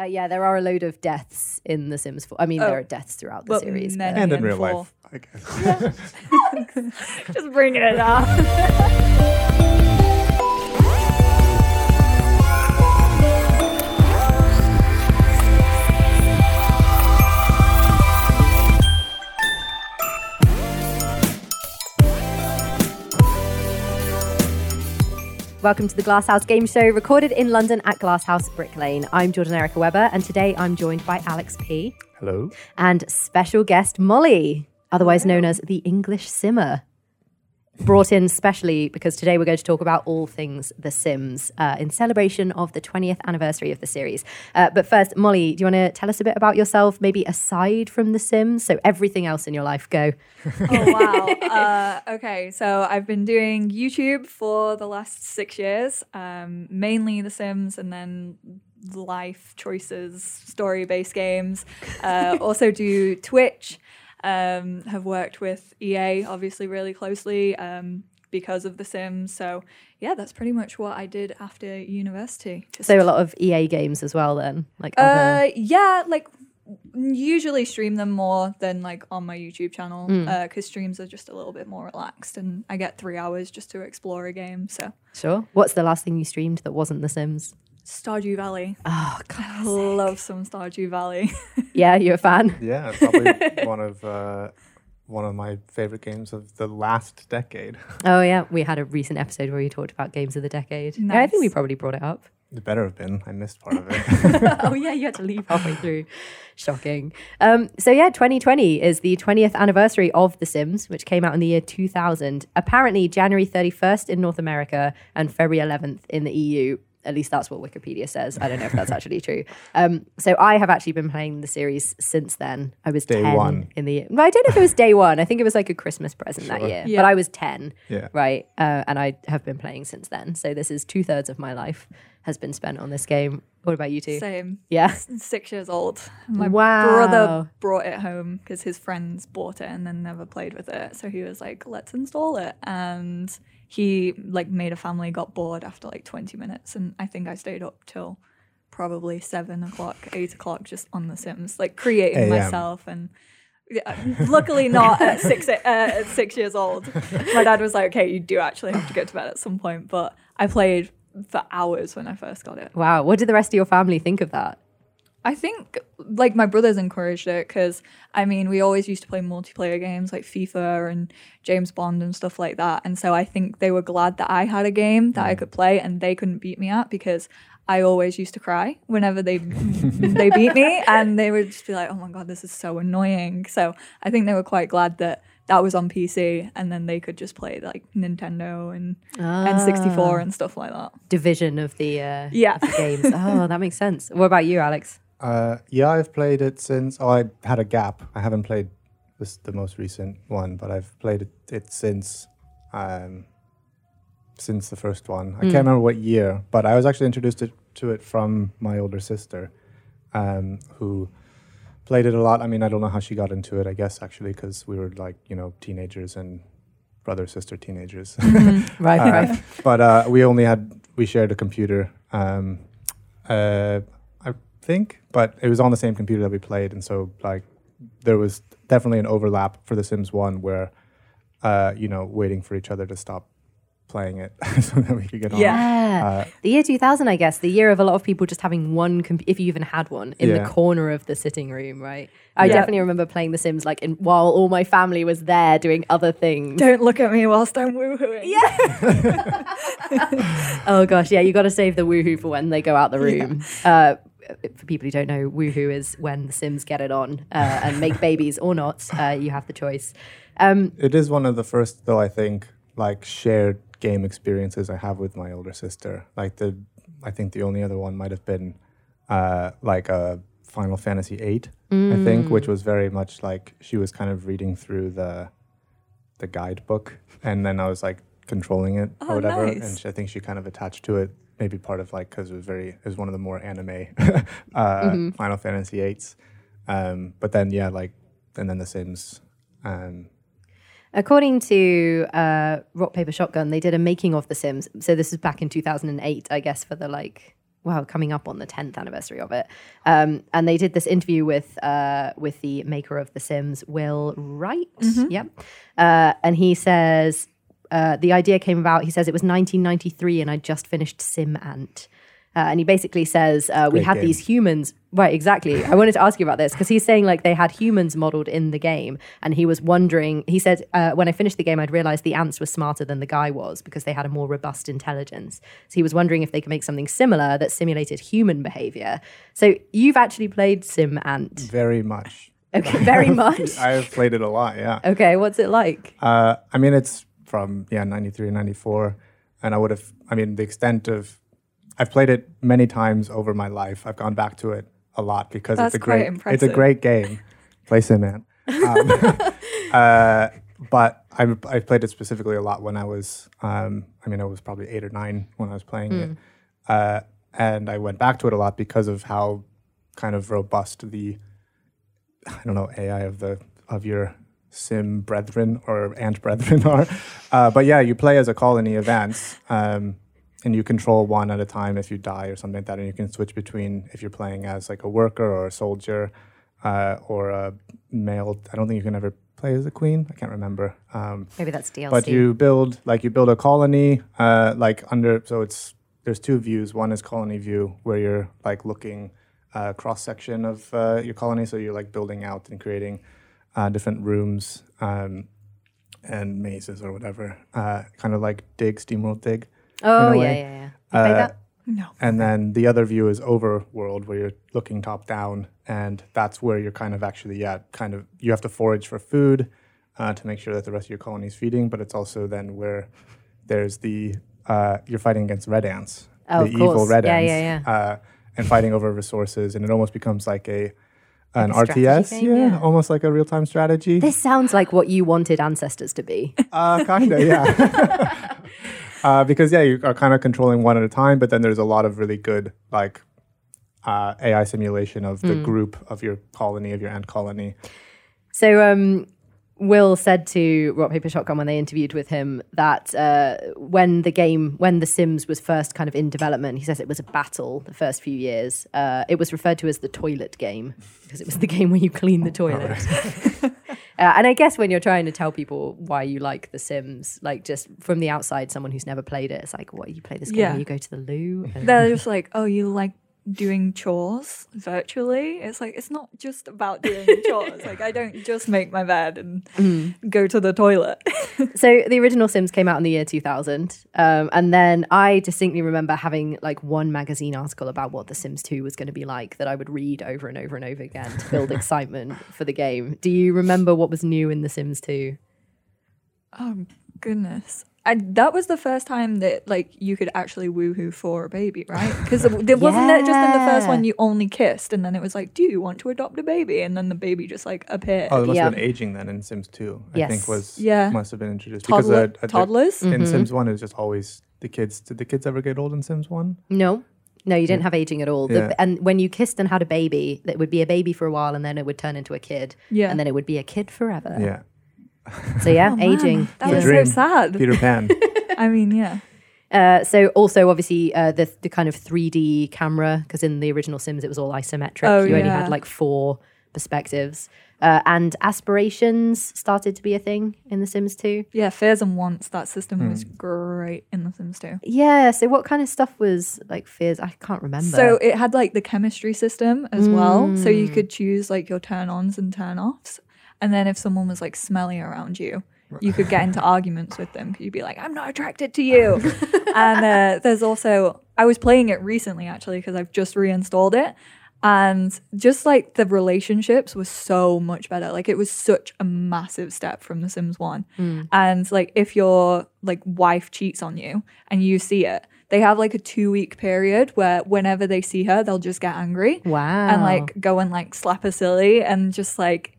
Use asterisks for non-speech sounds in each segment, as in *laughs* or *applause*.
Uh, yeah, there are a load of deaths in The Sims 4. I mean, Oh. there are deaths throughout the But series. many. but- and in real four. life, I guess. *laughs* *laughs* Just bringing it up. *laughs* Welcome to the Glasshouse Game Show, recorded in London at Glasshouse Brick Lane. I'm Jordan Erica Webber, and today I'm joined by Alex P. Hello. and special guest Molly, otherwise known as the English Simmer. Brought in specially because today we're going to talk about all things The Sims uh, in celebration of the 20th anniversary of the series. Uh, but first, Molly, do you want to tell us a bit about yourself, maybe aside from The Sims? So, everything else in your life, go. *laughs* Oh wow. Uh, okay, so I've been doing YouTube for the last six years, um, mainly The Sims, and then life choices, story-based games. Uh, also do Twitch. Um, have worked with EA obviously really closely um, because of The Sims. So yeah, that's pretty much what I did after university. Just So, a lot of EA games as well, then. Like, Uh, other. yeah, like usually stream them more than like on my YouTube channel because streams are just a little bit more relaxed, and I get three hours just to explore a game. So Sure. What's the last thing you streamed that wasn't The Sims? Stardew Valley, Oh, I love some Stardew Valley. *laughs* yeah, you're a fan? Yeah, probably *laughs* one of uh, one of my favorite games of the last decade. *laughs* Oh, yeah. We had a recent episode where we talked about games of the decade. Yeah, I think we probably brought it up. It better have been. I missed part of it. oh yeah, you had to leave halfway through. Shocking. Um, so yeah, 2020 is the 20th anniversary of The Sims, which came out in the year 2000. Apparently, January 31st in North America and February 11th in the EU. At least that's what Wikipedia says. I don't know if that's actually true. Um, so I have actually been playing the series since then. I was Day 10 one. in the year. Well, I don't know if it was day one. I think it was like a Christmas present that year. Yeah. But I was 10 yeah. right? Uh, and I have been playing since then. So this is two thirds of my life has been spent on this game. What about you two? Same. Yeah. Six years old. My Wow. brother brought it home because his friends bought it and then never played with it. So he was like, "Let's install it," and he like made a family, got bored after like 20 minutes, and I think I stayed up till probably seven o'clock, eight o'clock, just on The Sims, like creating myself and. Yeah, luckily not at six uh, at six years old. My dad was like, "Okay, you do actually have to go to bed at some point." But I played for hours when I first got it. Wow. What did the rest of your family think of that? I think like my brothers encouraged it because I mean we always used to play multiplayer games like FIFA and James Bond and stuff like that, and so I think they were glad that I had a game that I mm. could play and they couldn't beat me at because I always used to cry whenever they *laughs* they beat me, and they would just be like, "Oh my god, this is so annoying." So I think they were quite glad that that was on PC, and then they could just play like Nintendo and N64 and stuff like that. Division of the, uh, Yeah. of the games. *laughs* Oh, that makes sense. What about you, Alex? Uh, yeah, I've played it since. Oh, I had a gap. I haven't played this the most recent one, but I've played it, it since um, since the first one. I can't remember what year, but I was actually introduced to, to it from my older sister, um, who played it a lot. I mean, I don't know how she got into it. I guess actually because we were like you know teenagers and brother sister teenagers. *laughs* Right, Uh, right. but uh, we only had we shared a computer. Um, uh, I think, but it was on the same computer that we played, and so like there was definitely an overlap for The Sims One where uh, you know waiting for each other to stop playing it *laughs* so that we could get on. Yeah. Yeah. Uh, the year 2000, I guess, the year of a lot of people just having one, comp- if you even had one, in Yeah. the corner of the sitting room, right? I Yeah. definitely remember playing The Sims like in, while all my family was there doing other things. Don't look at me whilst I'm woohooing. Yeah. *laughs* Oh gosh, yeah, you got to save the woohoo for when they go out the room. Uh, for people who don't know, woohoo is when the Sims get it on uh, and make *laughs* babies or not. Uh, you have the choice. Um, It is one of the first, though. I think like shared game experiences I have with my older sister. Like the, I think the only other one might have been uh, like a Final Fantasy VIII. I think, which was very much like she was kind of reading through the, the guidebook, and then I was like controlling it Oh, or whatever. nice. And she, I think she kind of attached to it. Maybe part of like because it was very, it was one of the more anime *laughs* uh, Final Fantasy VIIIs. Um, but then yeah, like, and then The Sims. Um, According to uh, Rock Paper Shotgun, they did a making of The Sims. So this is back in 2008, I guess, for the like well, coming up on the 10th anniversary of it. Um, and they did this interview with uh, with the maker of The Sims, Will Wright. Yep. Uh, and he says uh, the idea came about. He says it was 1993, and I just finished SimAnt. Uh, and he basically says uh, we Great had game. these humans. Right, exactly. I wanted to ask you about this because he's saying like they had humans modeled in the game, and he was wondering. He said uh, when I finished the game, I'd realized the ants were smarter than the guy was because they had a more robust intelligence. So he was wondering if they could make something similar that simulated human behavior. So you've actually played SimAnt, Very much. okay, very *laughs* much. I've played it a lot, yeah. Okay, what's it like? Uh, I mean, it's from, yeah, 93, 94. And I would have, I mean, the extent of, I've played it many times over my life. I've gone back to it a lot because That's it's a great, it's a great game. Play Sim, man. Um, *laughs* uh, but I, I played it specifically a lot when I was, um, I mean, I was probably eight or nine when I was playing it. Uh, and I went back to it a lot because of how kind of robust the, I don't know, AI of the of your sim brethren or ant brethren *laughs* are. Uh, but yeah, you play as a colony of ants, um, and you control one at a time if you die or something like that, and you can switch between if you're playing as like a worker or a soldier uh, or a male. I don't think you can ever play as a queen. I can't remember. Um, Maybe that's DLC. but you build like you build a colony uh, like under so it's there's two views one is colony view where you're like looking uh, cross section of uh, your colony so you're like building out and creating uh, different rooms um, and mazes or whatever uh, kind of like dig SteamWorld Dig oh yeah, yeah, yeah. Uh, that? No. and then the other view is overworld where you're looking top down and that's where you're kind of actually yeah kind of you have to forage for food uh, to make sure that the rest of your colony is feeding but it's also then where there's the uh, you're fighting against red ants Oh, the of evil course. red Yeah, ants yeah, Uh, and fighting over resources and it almost becomes like a an Like RTS game, yeah, yeah. almost like a real-time strategy This sounds like what you wanted ancestors to be. uh, kind of, yeah. *laughs* *laughs* uh, because yeah, you are kind of controlling one at a time, but then there's a lot of really good like uh, AI simulation of the group of your colony of your ant colony. So um, Will said to Rock Paper Shotgun when they interviewed with him that uh, when the game, when The Sims was first kind of in development, he says it was a battle the first few years. Uh, it was referred to as the toilet game because it was the *laughs* game where you clean the toilet. *laughs* Uh, and I guess when you're trying to tell people why you like The Sims, like just from the outside, someone who's never played it, it's like, what you play this game Yeah. you go to the loo? And They're just like, oh, you like doing chores virtually? It's like, it's not just about doing *laughs* chores. Like, I don't just make my bed and go to the toilet. *laughs* So the original Sims came out in the year 2000, um, and then I distinctly remember having like one magazine article about what The Sims 2 was going to be like that I would read over and over and over again to build *laughs* excitement for the game. Do you remember what was new in The Sims 2? oh, goodness. And that was the first time that like you could actually woohoo for a baby, right? Because there wasn't that just in the first one you only kissed, and then it was like, do you want to adopt a baby? And then the baby just like appeared. Oh, it must have been aging then in Sims 2. I Yes. think was Yeah. must have been introduced Toddler- because uh, uh, toddlers. in Sims 1 is just always the kids. Did the kids ever get old in Sims 1? No. No, you didn't have aging at all. The- Yeah. and when you kissed and had a baby, it would be a baby for a while and then it would turn into a kid. Yeah. And then it would be a kid forever. Yeah. So, yeah, Oh, aging. That was Dream. so sad. Peter Pan. *laughs* I mean, yeah. Uh, so also obviously uh, the the kind of 3D camera because in the original Sims it was all isometric. Oh, you only had like four perspectives, uh, and aspirations started to be a thing in The Sims 2. Yeah, fears and wants. That system was great in The Sims 2. Yeah. So what kind of stuff was like fears? I can't remember. So it had like the chemistry system as well. So you could choose like your turn ons and turn offs. And then if someone was like smelly around you, you could get into arguments with them. You'd be like, I'm not attracted to you. *laughs* and uh, there's also, I was playing it recently actually because I've just reinstalled it. And just like the relationships was so much better. Like it was such a massive step from The Sims 1. And like if your like wife cheats on you and you see it, they have like a two week period where whenever they see her, they'll just get angry wow. and like go and like slap her silly and just like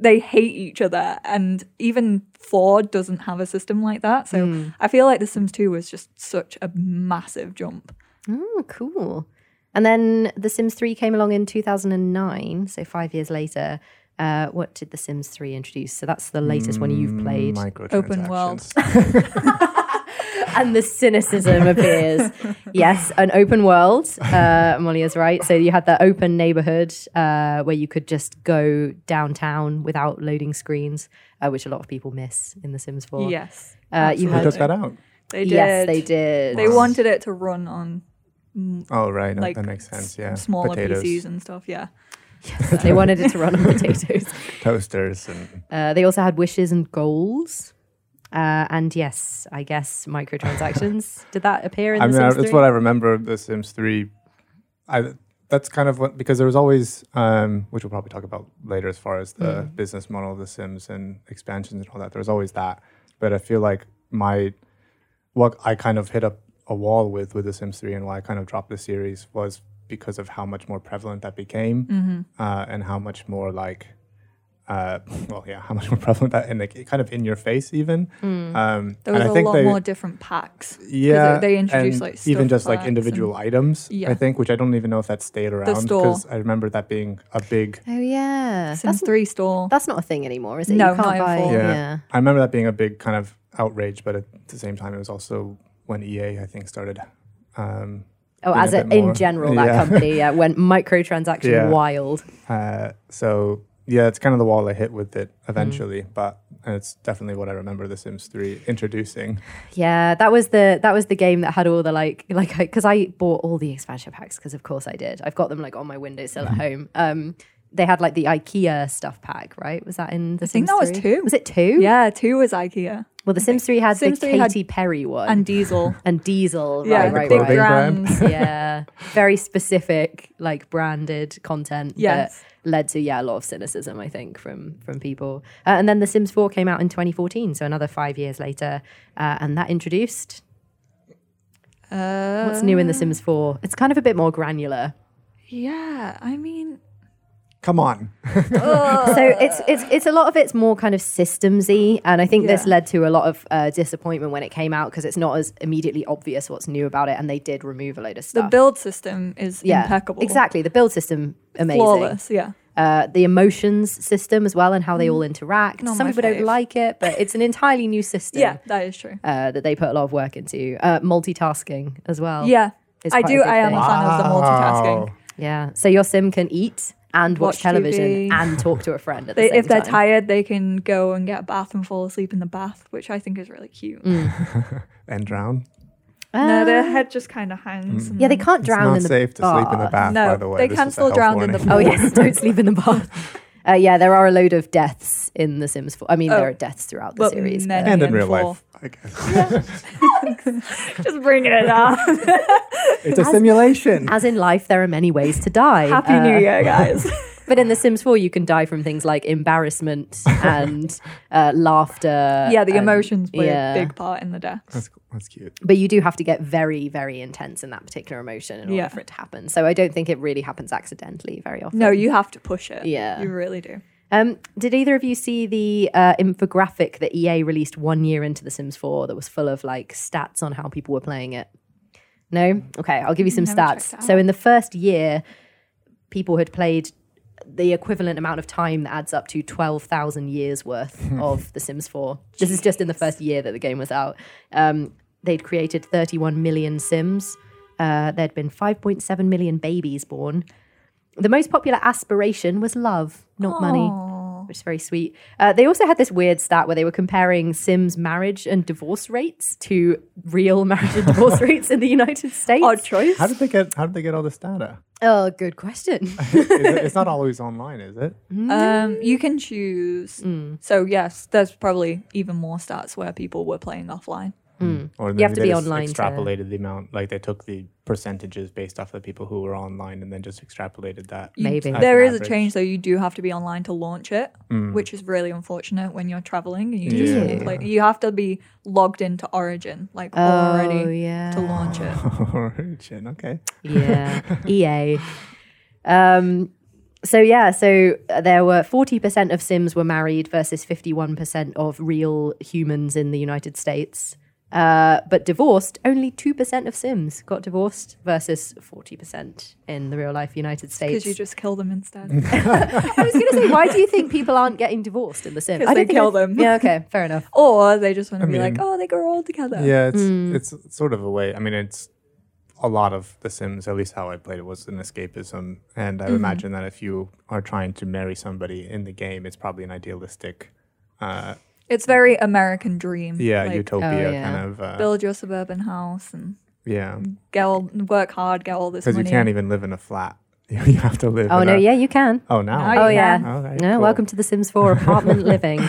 they hate each other. And even four doesn't have a system like that. So I feel like The Sims 2 was just such a massive jump. Oh, cool. And then The Sims 3 came along in 2009, so five years later. Uh, what did The Sims 3 introduce? So that's the latest one you've played. Open world. *laughs* *laughs* and the cynicism appears. Yes, an open world. Uh, is right. So you had the open neighborhood uh, where you could just go downtown without loading screens, uh, which a lot of people miss in The Sims 4. Yes. Uh, you Who had took that out? They did. yes, they did. They wanted it to run on Oh, right. no, like that makes sense. Yeah. smaller Potatoes, PCs and stuff. Yeah. they wanted it to run on potatoes. *laughs* toasters, and Uh, they also had wishes and goals. Uh, and yes, I guess microtransactions. *laughs* Did that appear in I The mean, I- Sims 3? that's what I remember. The Sims Three. I that's kind of what because there was always, um, which we'll probably talk about later, as far as the Mm. business model of The Sims and expansions and all that. There was always that, but I feel like my what I kind of hit up a wall with with The Sims Three and why I kind of dropped the series was because of how much more prevalent that became, Mm-hmm. uh, and how much more like. Uh, *laughs* well, yeah, how much more prevalent that and like kind of in your face even. Mm. Um, There was and I a think lot they, more different packs. yeah, they, they introduced and like even just like individual and- items. Yeah. I think, which I don't even know if that stayed around because I remember that being a big. oh, yeah. Sims That's, Three store. that's not a thing anymore, is it? No, you can't not buy. Yeah. yeah. I remember that being a big kind of outrage, but at the same time, it was also when EA I think started. Um, Oh, as a a, in general, that *laughs* Yeah. company yeah, went microtransaction Yeah. wild. uh, so yeah, it's kind of the wall I hit with Mm. it eventually, but it's definitely what I remember The Sims 3 introducing. Yeah, that was the that was the game that had all the like like because I, bought all the expansion packs because of course I did. I've got them like on my windowsill Mm-hmm. at home. Um, they had like the IKEA stuff pack, right? Was that in the I think Sims that was two. Was it two? Yeah, two was IKEA Well, the Sims 3 had Sims the 3 had- Katy Perry one and Diesel. *laughs* and Diesel. yeah, right, the right, big right. Brands. yeah, very specific, like branded content Yes. Led to yeah a lot of cynicism, I think, from from people. Uh, and then The Sims 4 came out in 2014, so another five years later, uh, and that introduced Uh, what's new in The Sims 4. It's kind of a bit more granular. Yeah, I mean, Come on. *laughs* so it's it's it's a lot of it's more kind of systemsy, and I think this led to a lot of uh, disappointment when it came out because it's not as immediately obvious what's new about it, and they did remove a load of stuff. the build system is yeah, impeccable. Exactly, the build system amazing. Flawless, yeah. uh, the emotions system as well and how they all interact. Not Some my people don't like it, but it's an entirely new system Yeah, that is true. uh, that they put a lot of work into. Uh, multitasking as well. Yeah, I do. I am thing. a fan of the multitasking. Yeah. So your sim can eat and watch, Watch television TV. and talk to a friend at *laughs* the They, same if they're time. tired, they can go and get a bath and fall asleep in the bath, which I think is really cute. Mm. *laughs* And drown. no, their Uh, head just kind of hangs. and yeah, they can't It's drown not in the safe to sleep in the bath. bath, No, by the way. they can is still health drown in the warning. Oh yes, *laughs* don't sleep in the bath. Uh, yeah, there are a load of deaths in The Sims 4. I mean, Oh, there are deaths throughout the series. And in real life, I guess. *laughs* just bringing it up. *laughs* It's a simulation. As in life, there are many ways to die. Happy Uh, New Year, guys. *laughs* But in The Sims 4, you can die from things like embarrassment and uh, laughter. yeah, the and- emotions play yeah. a big part in the deaths. That's, that's cute. But you do have to get very, very intense in that particular emotion in order Yeah. for it to happen. So I don't think it really happens accidentally very often. No, you have to push it. Yeah. you really do. Um, did either of you see the uh, infographic that EA released one year into The Sims 4 that was full of like stats on how people were playing it? No? Okay, I'll give you some Never stats. So in the first year, people had played the equivalent amount of time that adds up to 12,000 years worth of The Sims 4. This is just in the first year that the game was out. Um, they'd created 31 million Sims. Uh, there'd been 5.7 million babies born. The most popular aspiration was love, not money which is very sweet. Uh, they also had this weird stat where they were comparing Sims marriage and divorce rates to real marriage and divorce *laughs* rates in the United States. Odd choice. How did they get? How did they get all this data? Oh, good question. *laughs* It, it's not always online, is it? Um, you can choose. Mm. So yes, there's probably even more stats where people were playing offline. Or You have to they be just online to- Extrapolated the amount, like they took the percentages based off the people who were online, and then just extrapolated that. Maybe. as there an is a change though. You do have to be online to launch it, which is really unfortunate when you're traveling. You just Yeah. like you have to be logged into Origin like oh, already yeah. to launch it. *laughs* Origin, okay. Yeah, *laughs* EA. Um, so yeah, so uh, there were forty percent of Sims were married versus fifty-one percent of real humans in the United States. Uh, but divorced, only 2% of Sims got divorced versus 40% in the real life United States. Because you just kill them instead. *laughs* *laughs* I was going to say, why do you think people aren't getting divorced in The Sims? 'Cause I they don't kill I- them. Yeah, okay, fair enough. *laughs* or they just want to I be like, oh, they grow old together. Yeah, it's Mm. it's sort of a way. I mean, it's a lot of The Sims. At least how I played it was an escapism, and I Mm-hmm. imagine that if you are trying to marry somebody in the game, it's probably an idealistic, uh, It's very American dream. yeah, Like, utopia Oh, yeah. kind of. Uh, Build your suburban house and yeah, get all, work hard, get all this stuff. because you can't even live in a flat. *laughs* you have to live. Oh, in no, a, yeah, you can. Oh, now. Now Oh, you yeah. can. Okay, Yeah, cool. welcome to The Sims 4 apartment *laughs* living.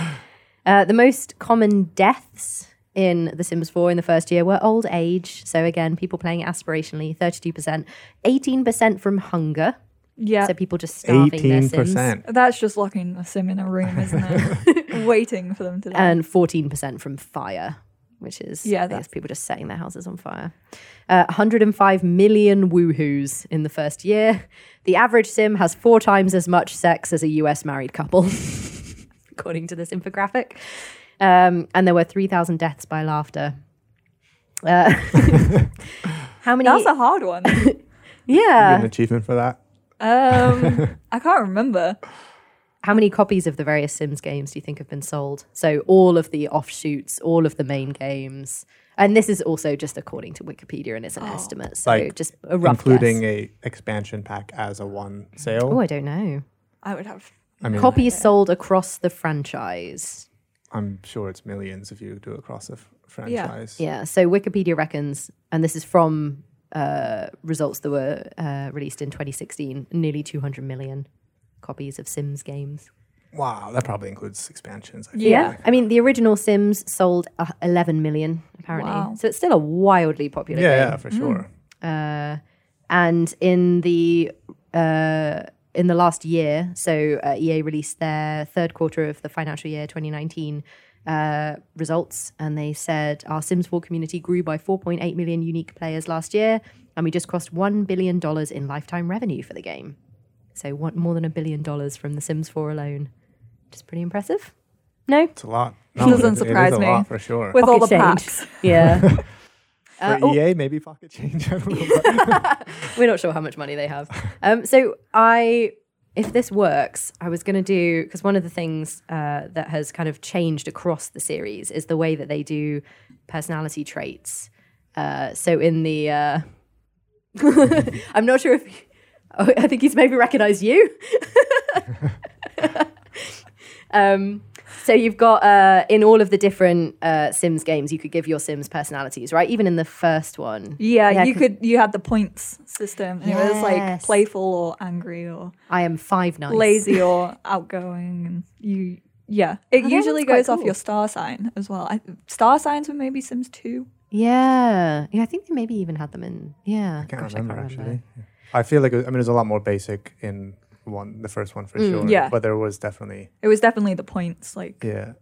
Uh, the most common deaths in The Sims 4 in the first year were old age. So, again, people playing aspirationally, 32%, 18% from hunger. Yeah. So, people just starving their Eighteen Sims. percent. That's just locking a sim in a room, isn't it? *laughs* Waiting for them to die. And 14% from fire, which is, Yeah, I guess, that's- people just setting their houses on fire. Uh, 105 million woohoos in the first year. The average Sim has four times as much sex as a US married couple, *laughs* according to this infographic. Um, and there were 3,000 deaths by laughter. Uh, *laughs* how many? That's a hard one. Get an yeah. achievement for that. Um, *laughs* I can't remember. How many copies of the various Sims games do you think have been sold? So all of the offshoots, all of the main games. And this is also just according to Wikipedia and it's an estimate. So Like, just a rough including guess. a expansion pack as a one sale. Oh, I don't know. I would have. I mean, Copies sold across the franchise. I'm sure it's millions if you do across a f- franchise. Yeah. Yeah. So Wikipedia reckons, and this is from uh, results that were uh, released in 2016, nearly 200 million copies of Sims games. Wow, that probably includes expansions. I Yeah. like. I mean, the original Sims sold uh, 11 million, apparently. Wow. So it's still a wildly popular Yeah, game. yeah, for sure. Uh, and in the uh, in the last year, so uh, EA released their third quarter of the financial year 2019 uh, results, and they said our Sims 4 community grew by 4.8 million unique players last year, and we just crossed one billion dollars in lifetime revenue for the game. So one, more than a billion dollars from The Sims 4 alone, which is pretty impressive. No, It's a lot. *laughs* Doesn't it- it is surprise a me. lot for sure. With all the Pocket change. packs. *laughs* yeah. *laughs* for Uh, oh, EA, maybe pocket change. I don't know. We're not sure how much money they have. Um, so I, if this works, I was going to do because one of the things uh, that has kind of changed across the series is the way that they do personality traits. Uh, so in the, uh, *laughs* I'm not sure if. Oh, I think he's maybe recognized you. *laughs* um, so you've got uh, in all of the different uh, Sims games, you could give your Sims personalities, right? Even in the first one, Yeah, Yeah, you 'cause- could. You had the points system, and it was like playful or angry or I am five nice. lazy or *laughs* outgoing, and you. Yeah, it Oh, that usually one's quite goes off your star sign as well. I, star signs were maybe Sims two. Yeah, yeah. I think they maybe even had them in. Yeah, I can't Gosh, remember I can't actually. remember. I feel like I mean, there's a lot more basic in one, the first one for sure. Mm, yeah. but there was definitely It was definitely the points. Like yeah.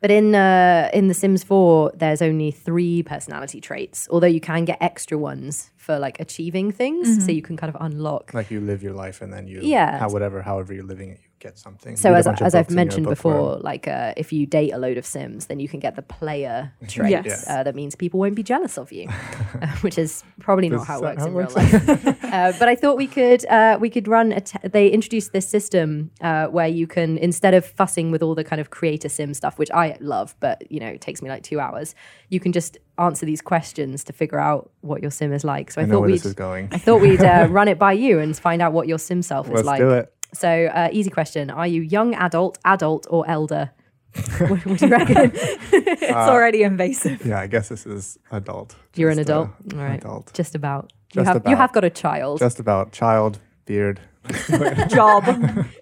But in uh, in The Sims 4, there's only three personality traits. Although you can get extra ones for like achieving things, so you can kind of unlock. Like you live your life and then you Yeah. how, whatever however you're living it, you get something. So as, as I've books in your mentioned book worm. before, like uh, if you date a load of Sims, then you can get the player *laughs* trait. Yes. Uh, that means people won't be jealous of you, *laughs* uh, which is probably not how it works how in it real life. *laughs* uh, but I thought we could uh, we could run. A t- they introduced this system uh, where you can instead of fussing with all the kind of creator Sim stuff, which I love, but you know it takes me like two hours. You can just answer these questions to figure out what your Sim is like. So I, I thought we'd this is going. I thought we'd uh, run it by you and find out what your Sim self is Let's like. do it. So, uh, easy question: Are you young adult, adult, or elder? *laughs* what, what do you reckon? *laughs* it's Uh, already invasive. Yeah, I guess this is adult. You're an Just, uh, adult, all right? Adult. Just about. You Just have you have got a child Just about child beard. *laughs* Job.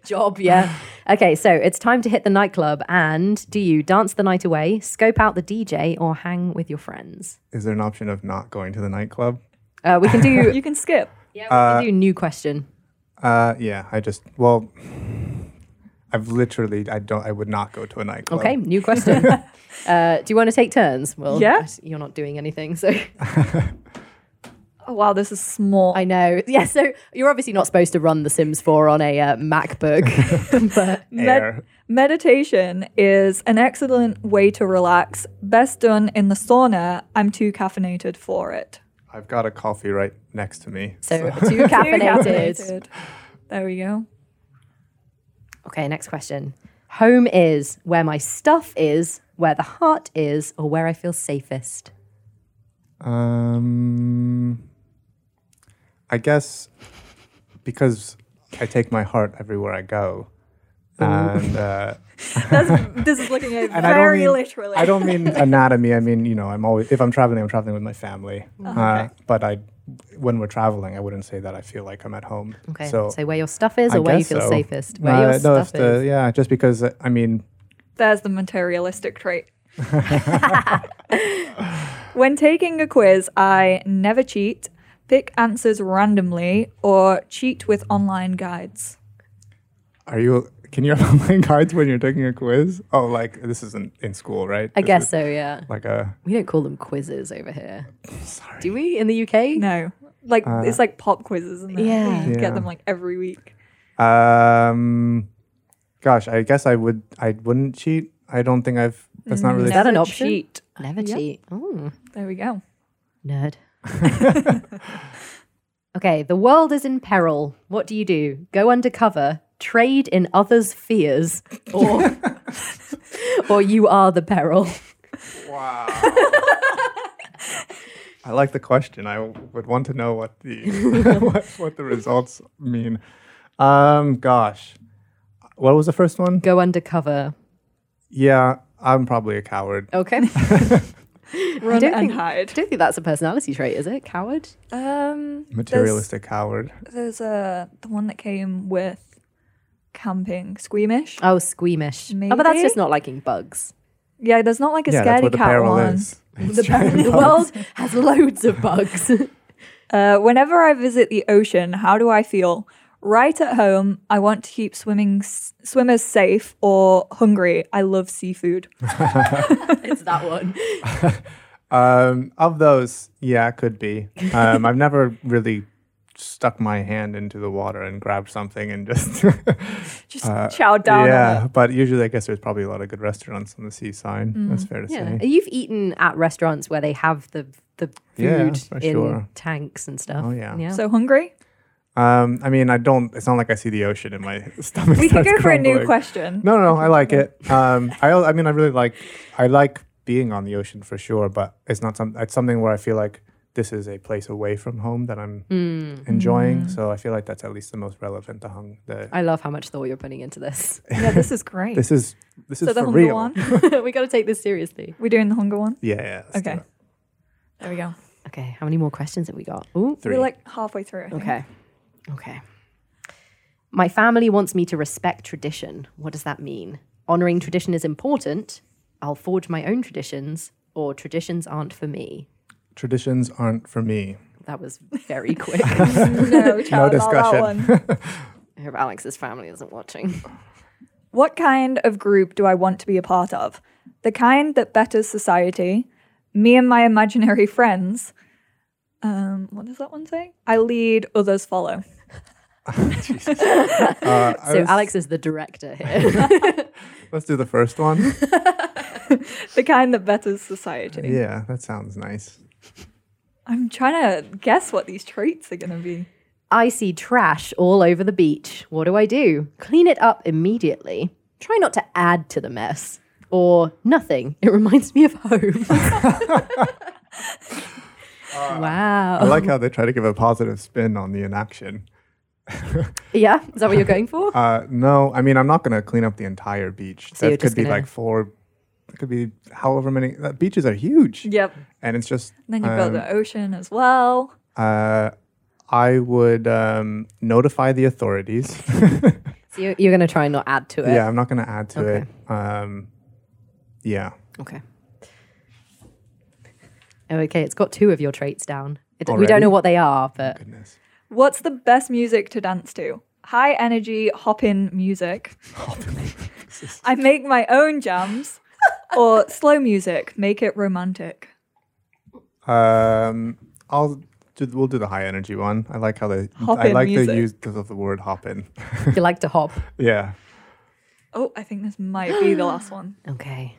job, yeah. Okay, so it's time to hit the nightclub. And do you dance the night away, scope out the DJ, or hang with your friends? Is there an option of not going to the nightclub? Uh, we can do. you can skip. yeah, we can do new question. Uh, yeah, I just well, I've literally I don't I would not go to a nightclub. Okay, new question. *laughs* uh, do you want to take turns? Well, Yeah. You're not doing anything, so *laughs* Oh wow, this is small. I know. *laughs* Yeah, so you're obviously not supposed to run The Sims 4 on a uh, MacBook, but Med- Air. Meditation is an excellent way to relax. Best done in the sauna. I'm too caffeinated for it. I've got a coffee right next to me. So too *laughs* Too caffeinated. There we go. Okay, next question. Home is where my stuff is, where the heart is, or where I feel safest. Um, I guess because I take my heart everywhere I go, and uh, *laughs* That's, this is looking at it *laughs* and I don't very mean literally. I don't mean *laughs* anatomy. I mean you know I'm always if I'm traveling, I'm traveling with my family. Uh, but I, when we're traveling, I wouldn't say that I feel like I'm at home. Okay, so so, where your stuff is, I or where you feel so. safest? Where Uh, your no, stuff the, is. yeah, just because uh, I mean There's the materialistic trait. when taking a quiz, I never cheat, pick answers randomly, or cheat with online guides. Are you? Can you have *laughs* online cards when you're taking a quiz? Oh, like this isn't in school, right? I This guess is so, yeah. Like a We don't call them quizzes over here. sorry. Do we in the UK? No, like Uh, it's like pop quizzes, isn't? Yeah. You Yeah. get them like every week. Um, gosh, I guess I would. I wouldn't cheat. I don't think I've. That's not really. that an Never option? Cheat. Never Yep. cheat. Oh, There we go. nerd. *laughs* *laughs* okay, the world is in peril. What do you do? Go undercover, trade in others' fears, or *laughs* or you are the peril. Wow. *laughs* I like the question. I would want to know what the *laughs* what, what the results mean. Um, gosh, what was the first one? Go undercover. Yeah, I'm probably a coward. Okay. Run don't and think- hide. I don't think that's a personality trait, is it? Coward? Um, Materialistic coward. There's, there's a the one that came with camping, squeamish. Oh, squeamish. Oh, but that's just not liking bugs. Yeah, there's not like a yeah, scaredy what the cat one. is. *laughs* The, *laughs* the world *laughs* has loads of bugs. Uh, whenever I visit the ocean, how do I feel? Right at home, I want to keep swimming s- swimmers safe or hungry. I love seafood. it's that one. Um, of those, yeah, could be. Um, I've never really stuck my hand into the water and grabbed something and just *laughs* Just Uh, chow down yeah. on it. But usually, I guess there's probably a lot of good restaurants on the seaside. That's fair to Mm. Yeah. say. You've eaten at restaurants where they have the the food for in sure. tanks and stuff. Oh, yeah. So hungry? Um, I mean, I don't. It's not like I see the ocean in my *laughs* stomach. We could starts go for a new question. No, no, no, I like it. Um, I, I mean, I really like. I like being on the ocean for sure, but it's not some. It's something where I feel like this is a place away from home that I'm Mm. enjoying. So I feel like that's at least the most relevant to hung. The I love how much thought you're putting into this. *laughs* Yeah, this is great. this is this so is the for hunger real. one? *laughs* *laughs* we got to take this seriously. We're doing the hunger one? Yeah, yeah. Okay. There we go. Okay, how many more questions have we got? Ooh. Three. We're like halfway through. I think. Okay. Okay. My family wants me to respect tradition. What does that mean? Honoring tradition is important. I'll forge my own traditions, or traditions aren't for me. Traditions aren't for me. That was very *laughs* quick. no, child, not discussion. one. *laughs* I hope Alex's family isn't watching. What kind of group do I want to be a part of? The kind that betters society, me and my imaginary friends. Um, what does that one say? I lead, others follow. *laughs* Uh, So was- Alex is the director here. let's do the first one. The kind that betters society. yeah, that sounds nice. I'm trying to guess what these traits are going to be. I see trash all over the beach. What do I do? Clean it up immediately. Try not to add to the mess. Or nothing. It reminds me of home. *laughs* wow. I like how they try to give a positive spin on the inaction. *laughs* yeah, is that what you're going for? Uh, no, I mean I'm not going to clean up the entire beach. So that could be gonna- like four. It could be however many. Uh, beaches are huge, Yep. and it's just. Then you've got um, the ocean as well. Uh, I would um, notify the authorities. *laughs* So you're, you're going to try and not add to it. yeah, I'm not going to add to Okay. it. Um, yeah. Okay. Okay, it's got two of your traits down. It, we don't know what they are, but Goodness. What's the best music to dance to? High energy, hop in music. *laughs* I make my own jams. Or slow music, make it romantic. Um, I'll do. We'll do the high energy one. I like how they. Hop I in like music. the use of the word hop in. you like to hop. *laughs* yeah. Oh, I think this might be the last one. *gasps* Okay.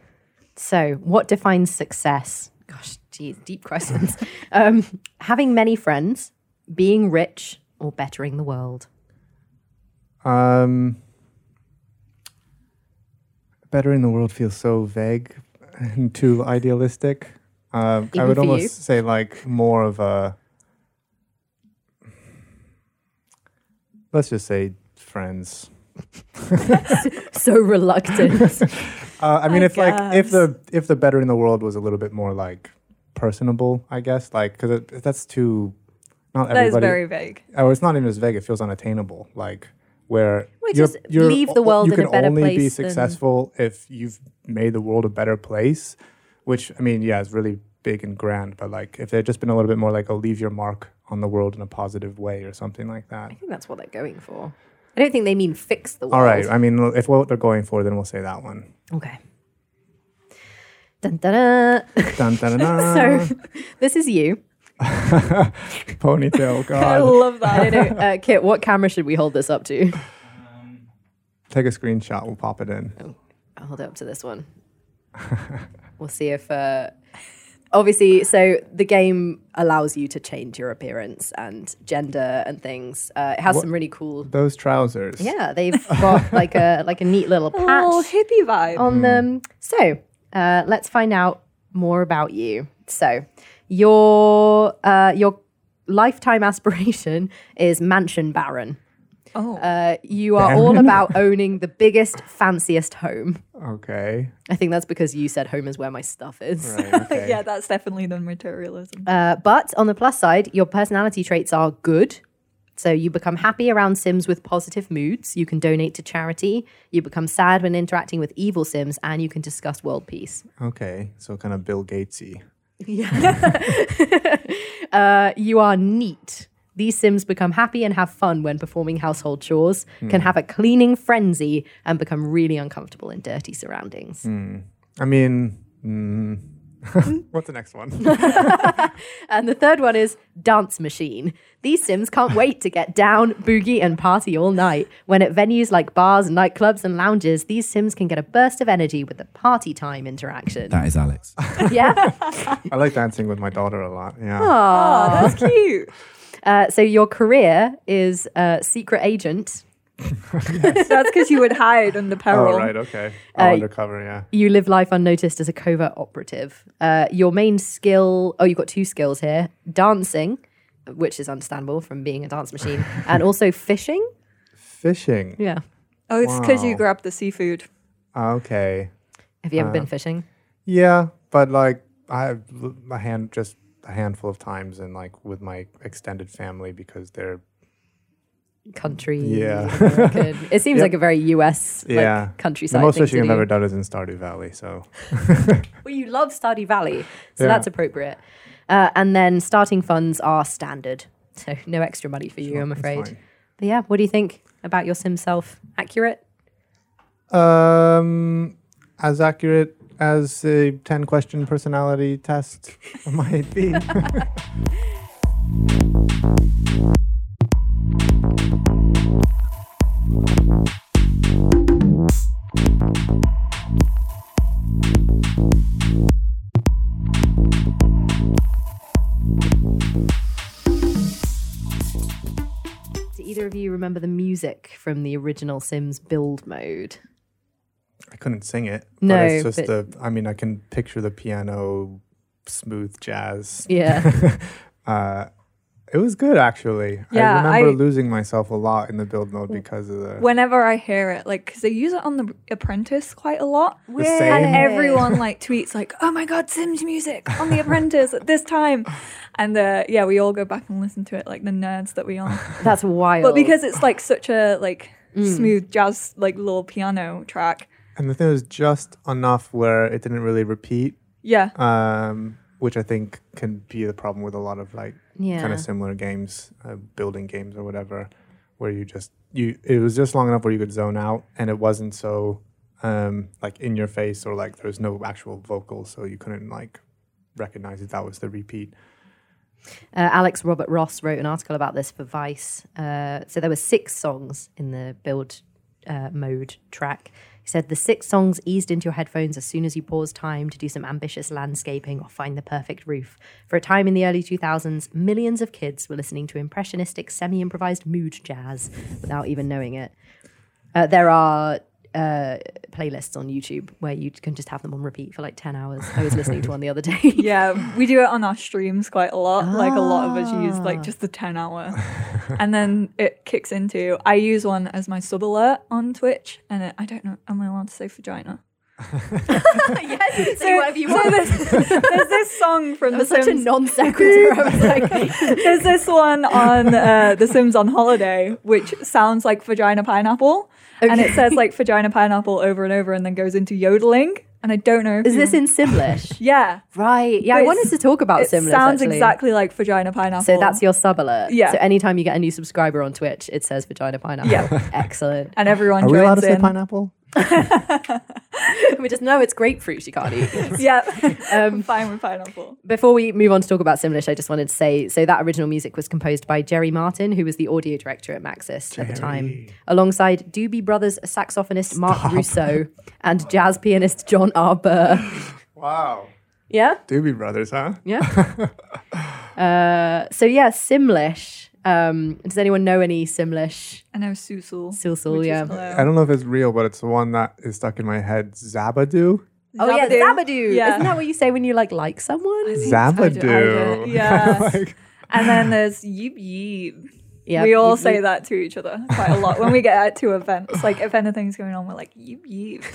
So, what defines success? Gosh, geez, deep questions. *laughs* um, having many friends, being rich, or bettering the world. Um, better in the world feels so vague and too idealistic. Um, I would for you? almost say like more of a. Let's just say friends. *laughs* So reluctant. *laughs* Uh, I mean, I if like if the if the better in the world was a little bit more like personable, I guess, like because that's too not everybody. That is very vague. or it's not even as vague. It feels unattainable. Like where Well, you're, just you're leave the world you in a can only be place than- successful if you've made the world a better place. Which I mean, yeah, it's really big and grand. But like, if they'd just been a little bit more like, "Oh, leave your mark on the world in a positive way" or something like that. I think that's what they're going for. I don't think they mean fix the world. All right. I mean, if what they're going for, then we'll say that one. Okay. Dun, dun. Dun, dun, dun, dun. *laughs* So, this is you. *laughs* ponytail. God. *laughs* I love that. don't know. Uh, *laughs* Kit, what camera should we hold this up to? take a screenshot. We'll pop it in. I'll hold it up to this one. we'll see if. Uh, obviously, so the game allows you to change your appearance and gender and things. Uh, it has What- some really cool. Those trousers. Yeah, they've got like a like a neat little patch Oh, hippie vibe. on them. So uh, let's find out more about you. So your uh, your lifetime aspiration *laughs* is mansion baron. oh, Uh, you are all about *laughs* owning the biggest, fanciest home. Okay. I think that's because you said home is where my stuff is. Right. *laughs* Okay. yeah, that's definitely the materialism. Uh, but on the plus side, your personality traits are good. So you become happy around Sims with positive moods. You can donate to charity. You become sad when interacting with evil Sims, and you can discuss world peace. Okay. So kind of Bill Gatesy. *laughs* uh, you are neat. These Sims become happy and have fun when performing household chores, can have a cleaning frenzy, and become really uncomfortable in dirty surroundings. I mean, mm, *laughs* what's the next one? *laughs* And the third one is dance machine. These Sims can't wait to get down, boogie, and party all night. When at venues like bars, nightclubs, and lounges, these Sims can get a burst of energy with the party time interaction. That is Alex. *laughs* yeah. I like dancing with my daughter a lot. Yeah. Oh, that's cute. Uh, so your career is uh, secret agent. *laughs* That's because you would hide under peril. Oh, right. Okay. Oh, Uh, undercover. Yeah. You live life unnoticed as a covert operative. Uh, your main skill, oh, you've got two skills here dancing, which is understandable from being a dance machine, *laughs* and also fishing. Fishing. Yeah. Oh, it's because you grab the seafood. Okay. Have you ever Uh, been fishing? Yeah, but like I have l- a hand just a handful of times and like with my extended family because they're Country. Yeah. American. *laughs* It seems Yep. like a very US like, yeah countryside. the most fishing I've do. ever done is in Stardew Valley. So *laughs* Well, you love Stardew Valley, so Yeah. that's appropriate. Uh, and then starting funds are standard, so no extra money for you, I'm afraid. But yeah, what do you think about your sim self? Accurate? Um, as accurate as a ten question personality test *laughs* might be. Remember the music from the original Sims build mode? I couldn't sing it. No, but it's just but- the. I mean, I can picture the piano, smooth jazz. Yeah. *laughs* Uh, it was good actually. Yeah, I remember I- losing myself a lot in the build mode because of the. Whenever I hear it, like, because they use it on The Apprentice quite a lot. The same? And everyone like tweets like, "Oh my god, Sims music on The Apprentice at this time," and uh, yeah, we all go back and listen to it like the nerds that we are. That's wild. but because it's like such a like Mm. smooth jazz like little piano track, And the thing was just enough where it didn't really repeat, yeah, um, which I think can be the problem with a lot of like yeah. kind of similar games, uh, building games or whatever, where you just you it was just long enough where you could zone out, and it wasn't so um, like in your face or like there was no actual vocal, so you couldn't like recognize that that was the repeat. Uh, Alex Robert Ross wrote an article about this for Vice. Uh, so there were six songs in the build uh, mode track. He said the six songs eased into your headphones as soon as you paused time to do some ambitious landscaping or find the perfect roof. For a time in the early 2000s, millions of kids were listening to impressionistic, semi improvised mood jazz without even knowing it. Uh, there are uh, playlists on YouTube where you can just have them on repeat for like 10 hours. I was listening to one the other day. *laughs* Yeah, we do it on our streams quite a lot. Like a lot of us use Ah. like just the 10 hour. *laughs* and then it kicks into I use one as my sub alert on Twitch and it, I don't know am I allowed to say vagina? *laughs* yes, you can say whatever you So want. there's, there's this song from That The was such a non sequitur. Like, There's this one on uh, The Sims on Holiday, which sounds like vagina pineapple. And it says like *laughs* vagina pineapple over and over and then goes into yodeling. And I don't know if is you- this in Simlish? *laughs* Yeah. right. Yeah, I wanted to talk about It Simlish. sounds actually. exactly like vagina pineapple. So that's your sub alert. Yeah. So anytime you get a new subscriber on Twitch, it says vagina pineapple. Yeah. Excellent. and everyone Are we allowed to joins say pineapple? *laughs* we just know it's grapefruit. You can't eat. *laughs* Yeah. Um, I'm fine with pineapple. Before we move on to talk about Simlish, I just wanted to say so that original music was composed by Jerry Martin, who was the audio director at Maxis at the time, alongside Doobie Brothers saxophonist Marc Russo and jazz pianist John R. Burr. *laughs* Wow. Yeah? Doobie Brothers, huh? Yeah. uh, so, yeah, Simlish. Um, does anyone know any Simlish? I know Susul. Susul, yeah. I don't know if it's real, but it's the one that is stuck in my head. Zabadoo? Oh, yeah, Zabadoo. Zabadoo. Yeah. Isn't that what you say when you like like someone? I do- Zabadoo. *laughs* Yeah. Like, and then there's Yeep Yeep. Yeah, we all you- say that to each other quite a lot when we get out to events. Like if anything's going on, we're like Yeep Yeep.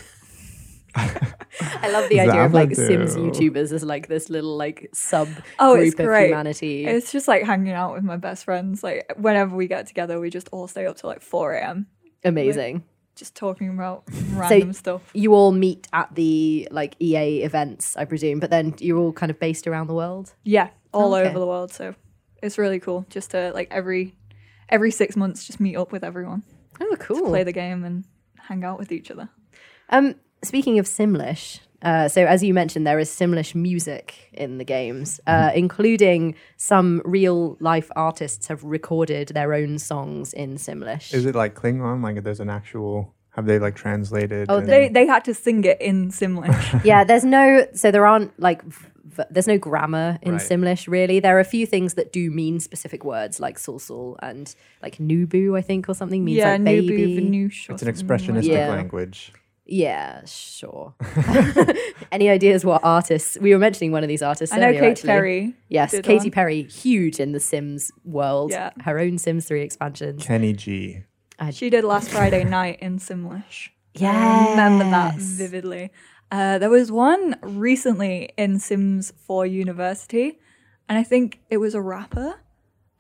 *laughs* I love the idea of like Sims YouTubers as like this little like sub Oh, group it's of great. humanity. It's just like hanging out with my best friends. Like whenever we get together, we just all stay up till like 4 a.m. Amazing. just talking about random stuff. You all meet at the like EA events, I presume, but then you're all kind of based around the world. Yeah, all Okay. over the world. So it's really cool just to like every every six months just meet up with everyone, Oh, cool. play the game, and hang out with each other. Um, speaking of Simlish, uh, so as you mentioned, there is Simlish music in the games, uh, including some real life artists have recorded their own songs in Simlish. is it like Klingon? Like there's an actual, have they like translated? Oh, and- They they had to sing it in Simlish. *laughs* yeah, there's no, so there aren't like, v- v- there's no grammar in Right. Simlish really. There are a few things that do mean specific words like sulsul and like nubu, I think, or something means yeah, like baby. Nubu Venush. or it's an something like expressionistic Yeah. language. Yeah, sure. *laughs* *laughs* Any ideas what artists? We were mentioning one of these artists. I know earlier, Katy actually. Perry. Yes, did Katy one. Perry, huge in the Sims world. Yeah. Her own Sims 3 expansions. Kenny G. She did last Friday night in Simlish. *laughs* Yeah. I remember that vividly. Uh, there was one recently in Sims 4 University, and I think it was a rapper,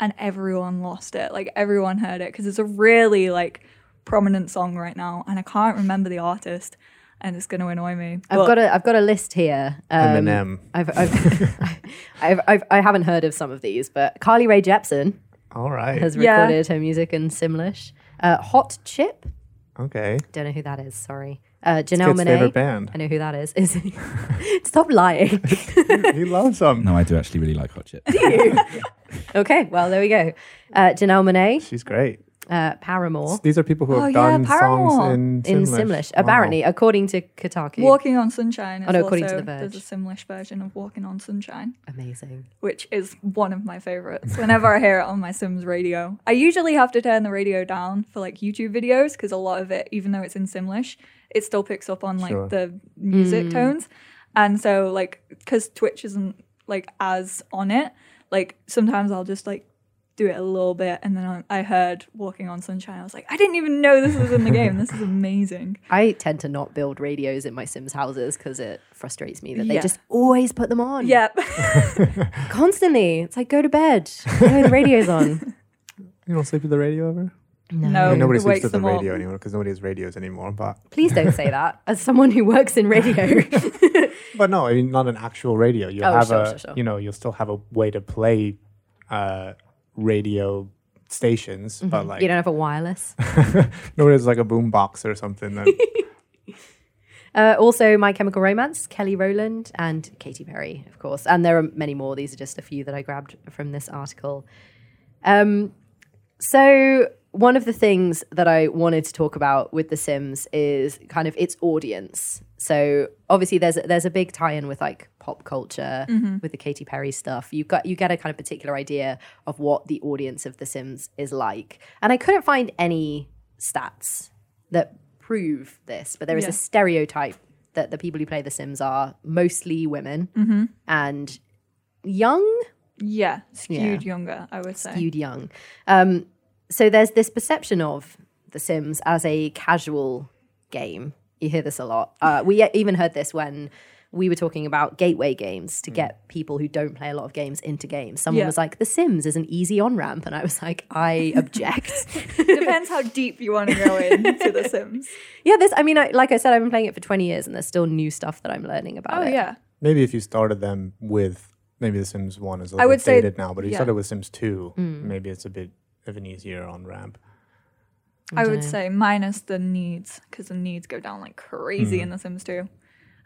and everyone lost it. Like everyone heard it because it's a really like prominent song right now, and I can't remember the artist, and it's going to annoy me. I've but- got a I've got a list here. Um, Eminem. I've, I've, *laughs* I've, I've I haven't heard of some of these, but Carly Rae Jepsen All right. has Yeah. recorded her music in Simlish. Uh, Hot Chip, okay. don't know who that is. Sorry. Uh, Janelle Kid's favorite Monae. band. I know who that is. Is *laughs* stop lying. *laughs* he loves them. No, I do actually really like hot chip. okay, well there we go. Uh, Janelle Monae, She's great. Uh, Paramore These are people who have Oh, yeah, done Paramore. songs in in Simlish. Simlish. Wow. Apparently, according to Kotaku. Walking on Sunshine. Is Oh, no, according to The Verge. There's a Simlish version of Walking on Sunshine. Amazing. which is one of my favorites. Whenever I hear it on my Sims radio, I usually have to turn the radio down for like YouTube videos because a lot of it, even though it's in Simlish, it still picks up on like Sure. the music tones. And so, like, because Twitch isn't like as on it, like sometimes I'll just like do it a little bit and then I, I heard Walking on Sunshine. I was like, I didn't even know this was in the game. This is amazing. *laughs* I tend to not build radios in my Sims houses because it frustrates me that they just always put them on. Yep. *laughs* *laughs* Constantly. It's like, go to bed. No, the radio's on. You don't sleep with the radio ever? no, I mean, nobody sleeps with the them up. radio anymore because nobody has radios anymore. But Please don't say that. As someone who works in radio. but no, I mean not an actual radio. You'll Oh, have sure, a sure, sure. you know you'll still have a way to play uh, radio stations, but like you don't have a wireless. *laughs* nobody has like a boom box or something. That, *laughs* Uh, also, My Chemical Romance, Kelly Rowland, and Katy Perry, of course. And there are many more. These are just a few that I grabbed from this article. Um, so one of the things that I wanted to talk about with The Sims is kind of its audience. So obviously, there's a, there's a big tie-in with like pop culture with the Katy Perry stuff. You got you get a kind of particular idea of what the audience of The Sims is like, and I couldn't find any stats that prove this, but there is Yeah. a stereotype that the people who play The Sims are mostly women and young Yeah, skewed Yeah. younger, I would say. skewed young. Um, so there's this perception of The Sims as a casual game. You hear this a lot. Uh, we even heard this when we were talking about gateway games to get people who don't play a lot of games into games. Someone Yeah. was like, The Sims is an easy on ramp. And I was like, I *laughs* object. *laughs* Depends how deep you want to go *laughs* into The Sims. yeah, this, I mean, I, like I said, I've been playing it for 20 years and there's still new stuff that I'm learning about Oh it. yeah, Maybe if you started them with maybe The Sims One is a I little I would bit say- dated now, but if you yeah. started with Sims Two, Mm. maybe it's a bit of an easier on ramp. I would say minus the needs because the needs go down like crazy hmm. in The Sims 2.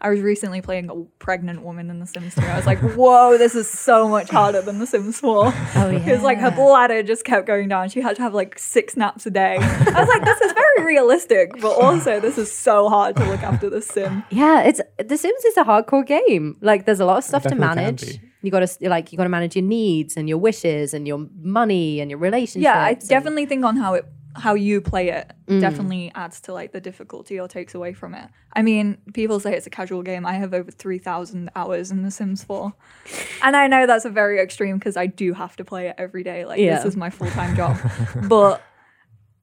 I was recently playing a pregnant woman in The Sims 2. I was like, *laughs* whoa, this is so much harder than The Sims 4. *laughs* Oh, yeah. Because like her bladder just kept going down. She had to have like six naps a day. I was like, this is very realistic, but also this is so hard to look after the sim. Yeah, it's The Sims is a hardcore game. Like there's a lot of stuff to definitely can manage. be. You got to like you got to manage your needs and your wishes and your money and your relationships. Yeah, I and- definitely think on how it how you play it Mm. definitely adds to like the difficulty or takes away from it. I mean, people say it's a casual game. I have over 3,000 hours in The Sims 4. And I know that's a very extreme because I do have to play it every day. Like Yeah. this is my full-time job. *laughs* but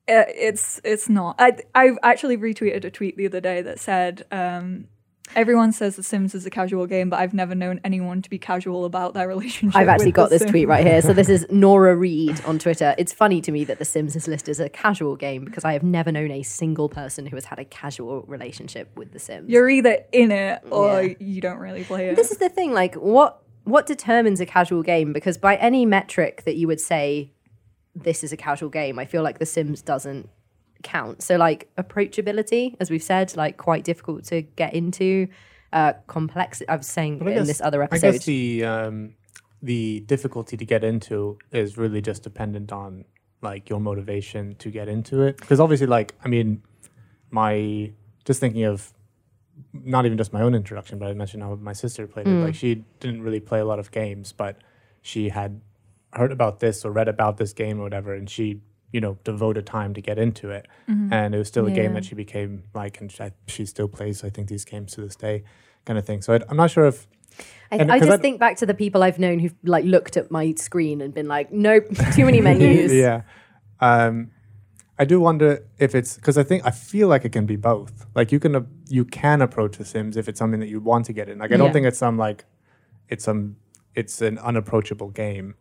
it, it's it's not. I I actually retweeted a tweet the other day that said um Everyone says The Sims is a casual game, but I've never known anyone to be casual about their relationship. I've actually got this Sims. tweet right here. So this is *laughs* Nora Reed on Twitter. It's funny to me that The Sims is listed as a casual game because I have never known a single person who has had a casual relationship with The Sims. You're either in it or Yeah. you don't really play it. this is the thing like what what determines a casual game because by any metric that you would say this is a casual game i feel like the sims doesn't count so like approachability as we've said like quite difficult to get into uh complex i was saying I in guess- this other episode. I guess the um, the difficulty to get into is really just dependent on like your motivation to get into it. Because obviously, like I mean, my just thinking of not even just my own introduction, but I mentioned how my sister played it. Like she didn't really play a lot of games, but she had heard about this or read about this game or whatever, and she you know devoted time to get into it, and it was still a game that she became like, and she, she still plays. I think these games to this day, kind of thing. So I, I'm not sure if I, and- I just I- think back to the people i've known who've like looked at my screen and been like nope too many menus *laughs* yeah. Um, I do wonder if it's because I think I feel like it can be both. Like you can uh, you can approach The Sims if it's something that you want to get in. Like I don't Yeah. think it's some like it's some it's an unapproachable game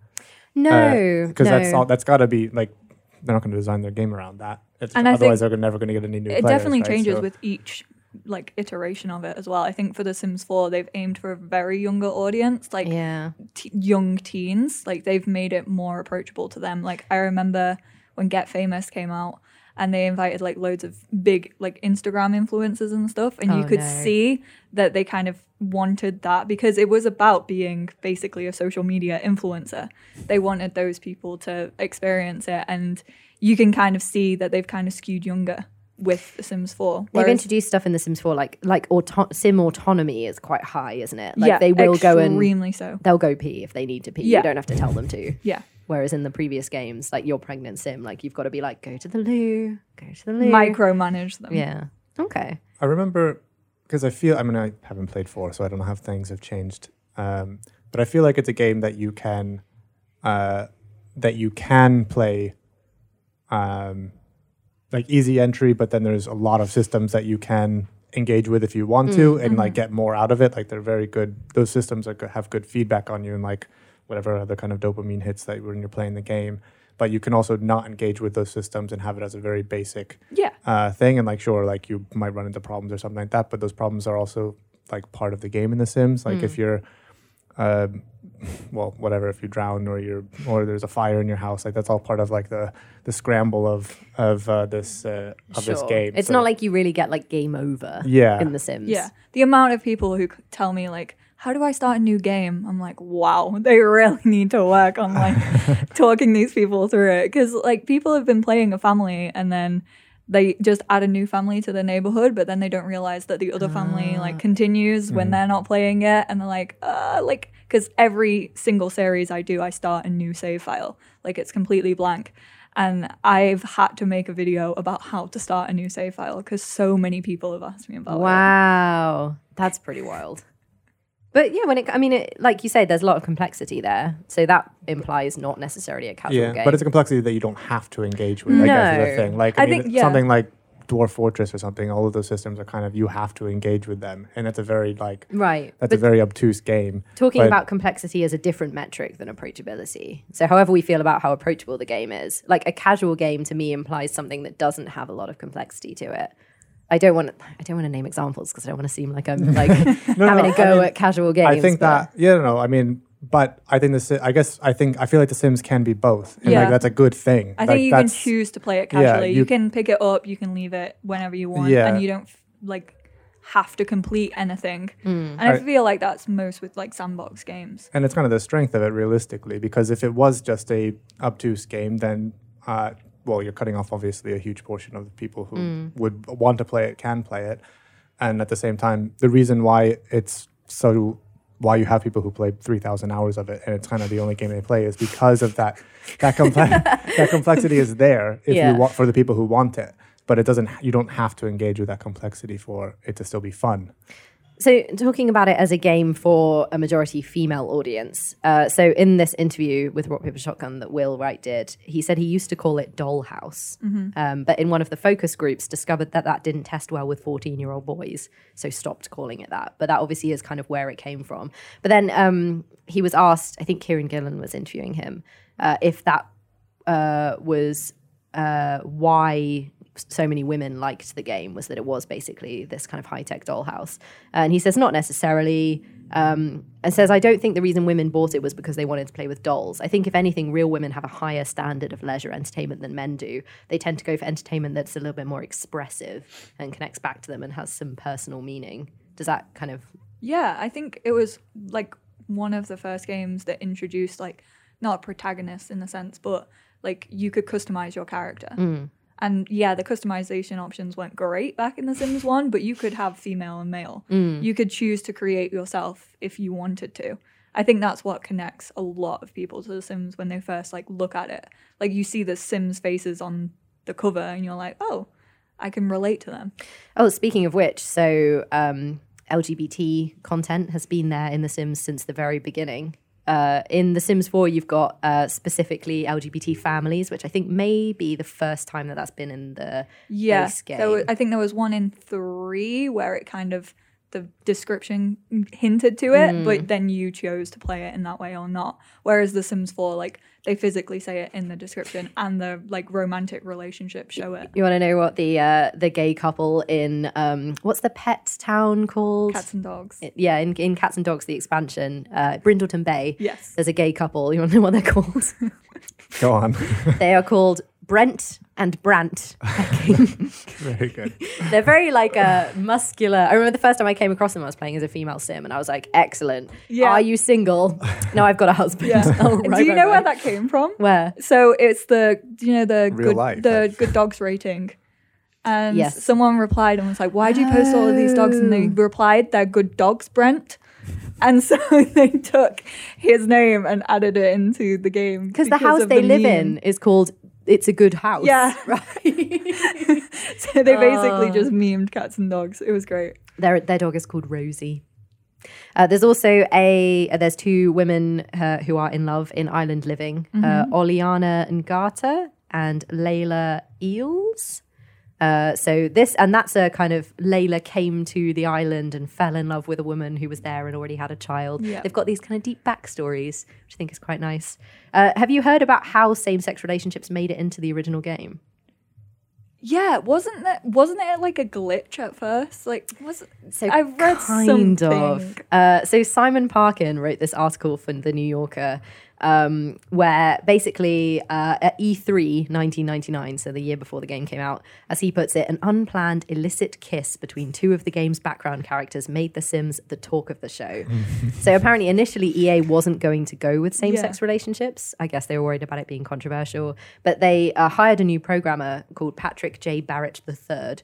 no because no. that's all that's got to be like they're not going to design their game around that. It's, And otherwise they're never going to get any new. it players, definitely right? changes So- with each like iteration of it as well. I think for The Sims 4, they've aimed for a very younger audience, like yeah t- young teens. Like they've made it more approachable to them. Like I remember when Get Famous came out and they invited like loads of big like Instagram influencers and stuff and you Oh, could no. see that they kind of wanted that because it was about being basically a social media influencer. They wanted those people to experience it and you can kind of see that they've kind of skewed younger with The Sims 4. They've introduced stuff in The Sims 4, like like auto- sim autonomy is quite high, isn't it? Like yeah, they will go and extremely so. they'll go pee if they need to pee. Yeah. You don't have to tell them to. Yeah. Whereas in the previous games, like your pregnant sim, like you've got to be like, go to the loo, go to the loo. Micromanage them. Yeah. Okay. I remember because I feel I mean I haven't played four, so I don't know how things have changed. Um, but I feel like it's a game that you can uh, that you can play um, like easy entry, but then there's a lot of systems that you can engage with if you want to and like get more out of it. Like they're very good. Those systems are go- have good feedback on you and like whatever other kind of dopamine hits that when you're playing the game. But you can also not engage with those systems and have it as a very basic Yeah. uh, thing. And like, sure, like you might run into problems or something like that, but those problems are also like part of the game in The Sims. Like if you're, um, well, whatever, if you drown or you're or there's a fire in your house, like that's all part of like the the scramble of of uh, this uh, of this game. It's So- not like you really get like game over yeah, in The Sims. Yeah. The amount of people who tell me, like, how do I start a new game? I'm like, wow, *laughs* they really need to work on like *laughs* talking these people through it. Cause like people have been playing a family and then they just add a new family to the neighborhood, but then they don't realize that the other family Ah. like continues when they're not playing it. And they're like, uh, like, cause every single series I do, I start a new save file. Like it's completely blank. And I've had to make a video about how to start a new save file because so many people have asked me about it. Wow, that's pretty wild. But yeah, when it, I mean, it, like you say, there's a lot of complexity there, so that implies not necessarily a casual Yeah, game. but it's a complexity that you don't have to engage with. I guess is No. the thing. Like I, I mean, think- yeah. something like Dwarf Fortress or something. All of those systems are kind of you have to engage with them, and it's a very like right. that's but a very obtuse game. talking but- about complexity is a different metric than approachability. So, however we feel about how approachable the game is, like a casual game to me implies something that doesn't have a lot of complexity to it. I don't want. I don't want to name examples because I don't want to seem like I'm like *laughs* having no, a go I mean, at casual games. I think but- that yeah, no, I mean, but I think this. I guess I think I feel like The Sims can be both, and Yeah. like that's a good thing. I Like, think you can choose to play it yeah, casually. you, you- can pick it up, you can leave it whenever you want, Yeah. and you don't like have to complete anything. And I I- feel like that's most with like sandbox games. and it's kind of the strength of it realistically because if it was just a obtuse game then uh, well you're cutting off obviously a huge portion of the people who Mm. would want to play it can play it and at the same time the reason why it's so why you have people who play 3000 hours of it and it's kind of the only game they play is because of that that, *laughs* that complexity is there if Yeah. you want for the people who want it but it doesn't you don't have to engage with that complexity for it to still be fun So, talking about it as a game for a majority female audience. Uh, so, in this interview with Rock Paper Shotgun that Will Wright did, he said he used to call it Dollhouse. Um, but in one of the focus groups, discovered that that didn't test well with 14 year old boys. So, stopped calling it that. But that obviously is kind of where it came from. But then um, he was asked, I think Kieron Gillen was interviewing him, uh, if that uh, was uh, why so many women liked the game was that it was basically this kind of high tech dollhouse. And he says, not necessarily. Um, and says, I don't think the reason women bought it was because they wanted to play with dolls. I think, if anything, real women have a higher standard of leisure entertainment than men do. They tend to go for entertainment that's a little bit more expressive and connects back to them and has some personal meaning. Does that kind of. Yeah, I think it was like one of the first games that introduced like not a protagonist in the sense, but like you could customize your character. And yeah, the customization options weren't great back in The Sims 1, but you could have female and male. You could choose to create yourself if you wanted to. I think that's what connects a lot of people to The Sims when they first like look at it. Like you see the Sims faces on the cover and you're like, "Oh, I can relate to them." Oh, speaking of which, so um, LGBT content has been there in The Sims since the very beginning. Uh, in The Sims 4, you've got uh, specifically LGBT families, which I think may be the first time that that's been in the Yeah, base game. wa- I think there was one in three where it kind of the description hinted to it, Mm. but then you chose to play it in that way or not. Whereas The Sims 4, like they physically say it in the description, and the like romantic relationship show it. you want to know what the uh, the gay couple in um, what's the pet town called? Cats and dogs. yeah, in, in Cats and Dogs, the expansion, uh, Brindleton Bay. Yes. There's a gay couple. You want to know what they're *laughs* called? go on they are called Brent and Brant. *laughs* very good *laughs* They're very like uh, muscular. I remember the first time I came across them, I was playing as a female sim, and I was like, "Excellent. Yeah. Are you single? *laughs* no, I've got a husband. Yeah. Oh, Do you right, know right. where that came from? Where? So it's the do you know the Real good life, the like- good dogs rating. And Yes. someone replied and was like, "Why do you post all of these dogs?" And they replied, "They're good dogs, Brent." And so they took his name and added it into the game Because the house of they the live meme. in is called "It's a Good House." Yeah. *laughs* right. *laughs* So they basically Oh. just memed cats and dogs. It was great. their their dog is called Rosie. Uh, there's also a uh, there's two women uh, who are in love in Island Living, uh, Oliana Ngata and Layla Eels. Uh, so this and that's a kind of Layla came to the island and fell in love with a woman who was there and already had a child. They've got these kind of deep backstories, which I think is quite nice. Uh, have you heard about how same-sex relationships made it into the original game? Yeah, wasn't that wasn't it like a glitch at first? Like was So I've read kind something. of. Uh, so Simon Parkin wrote this article for the New Yorker um, where basically uh, at E E3 1999, so the year before the game came out, as he puts it, an unplanned illicit kiss between two of the game's background characters made The Sims the talk of the show. *laughs* so apparently, initially, EA wasn't going to go with same sex relationships. I guess they were worried about it being controversial, but they uh, hired a new programmer called Patrick J. Barrett III.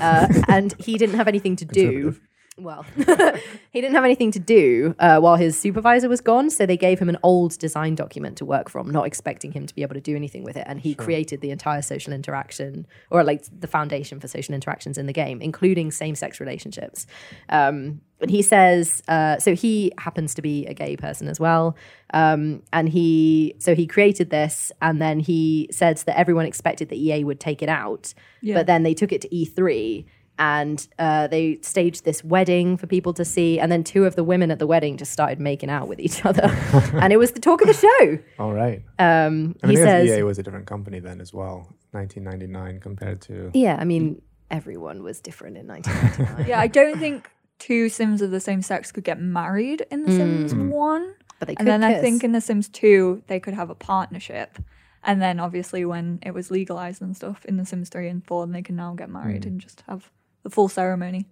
Uh, *laughs* and he didn't have anything to do. Well, *laughs* he didn't have anything to do uh, while his supervisor was gone, so they gave him an old design document to work from, not expecting him to be able to do anything with it. And he created the entire social interaction, or like the foundation for social interactions in the game, including same-sex relationships. Um, and he says, uh, so he happens to be a gay person as well, um, and he so he created this, and then he said that everyone expected that EA would take it out, Yeah. but then they took it to E3 and uh, they staged this wedding for people to see. And then two of the women at the wedding just started making out with each other. *laughs* and it was the talk of the show. All right. Um, I mean, he I guess says, EA was a different company then as well, 1999 compared to. yeah, I mean, everyone was different in 1999. Yeah, I don't think two Sims of the same sex could get married in The Sims Mm. 1. But they could And then I think in The Sims 2, they could have a partnership. And then obviously when it was legalized and stuff in The Sims 3 and 4, then they can now get married and just have the full ceremony.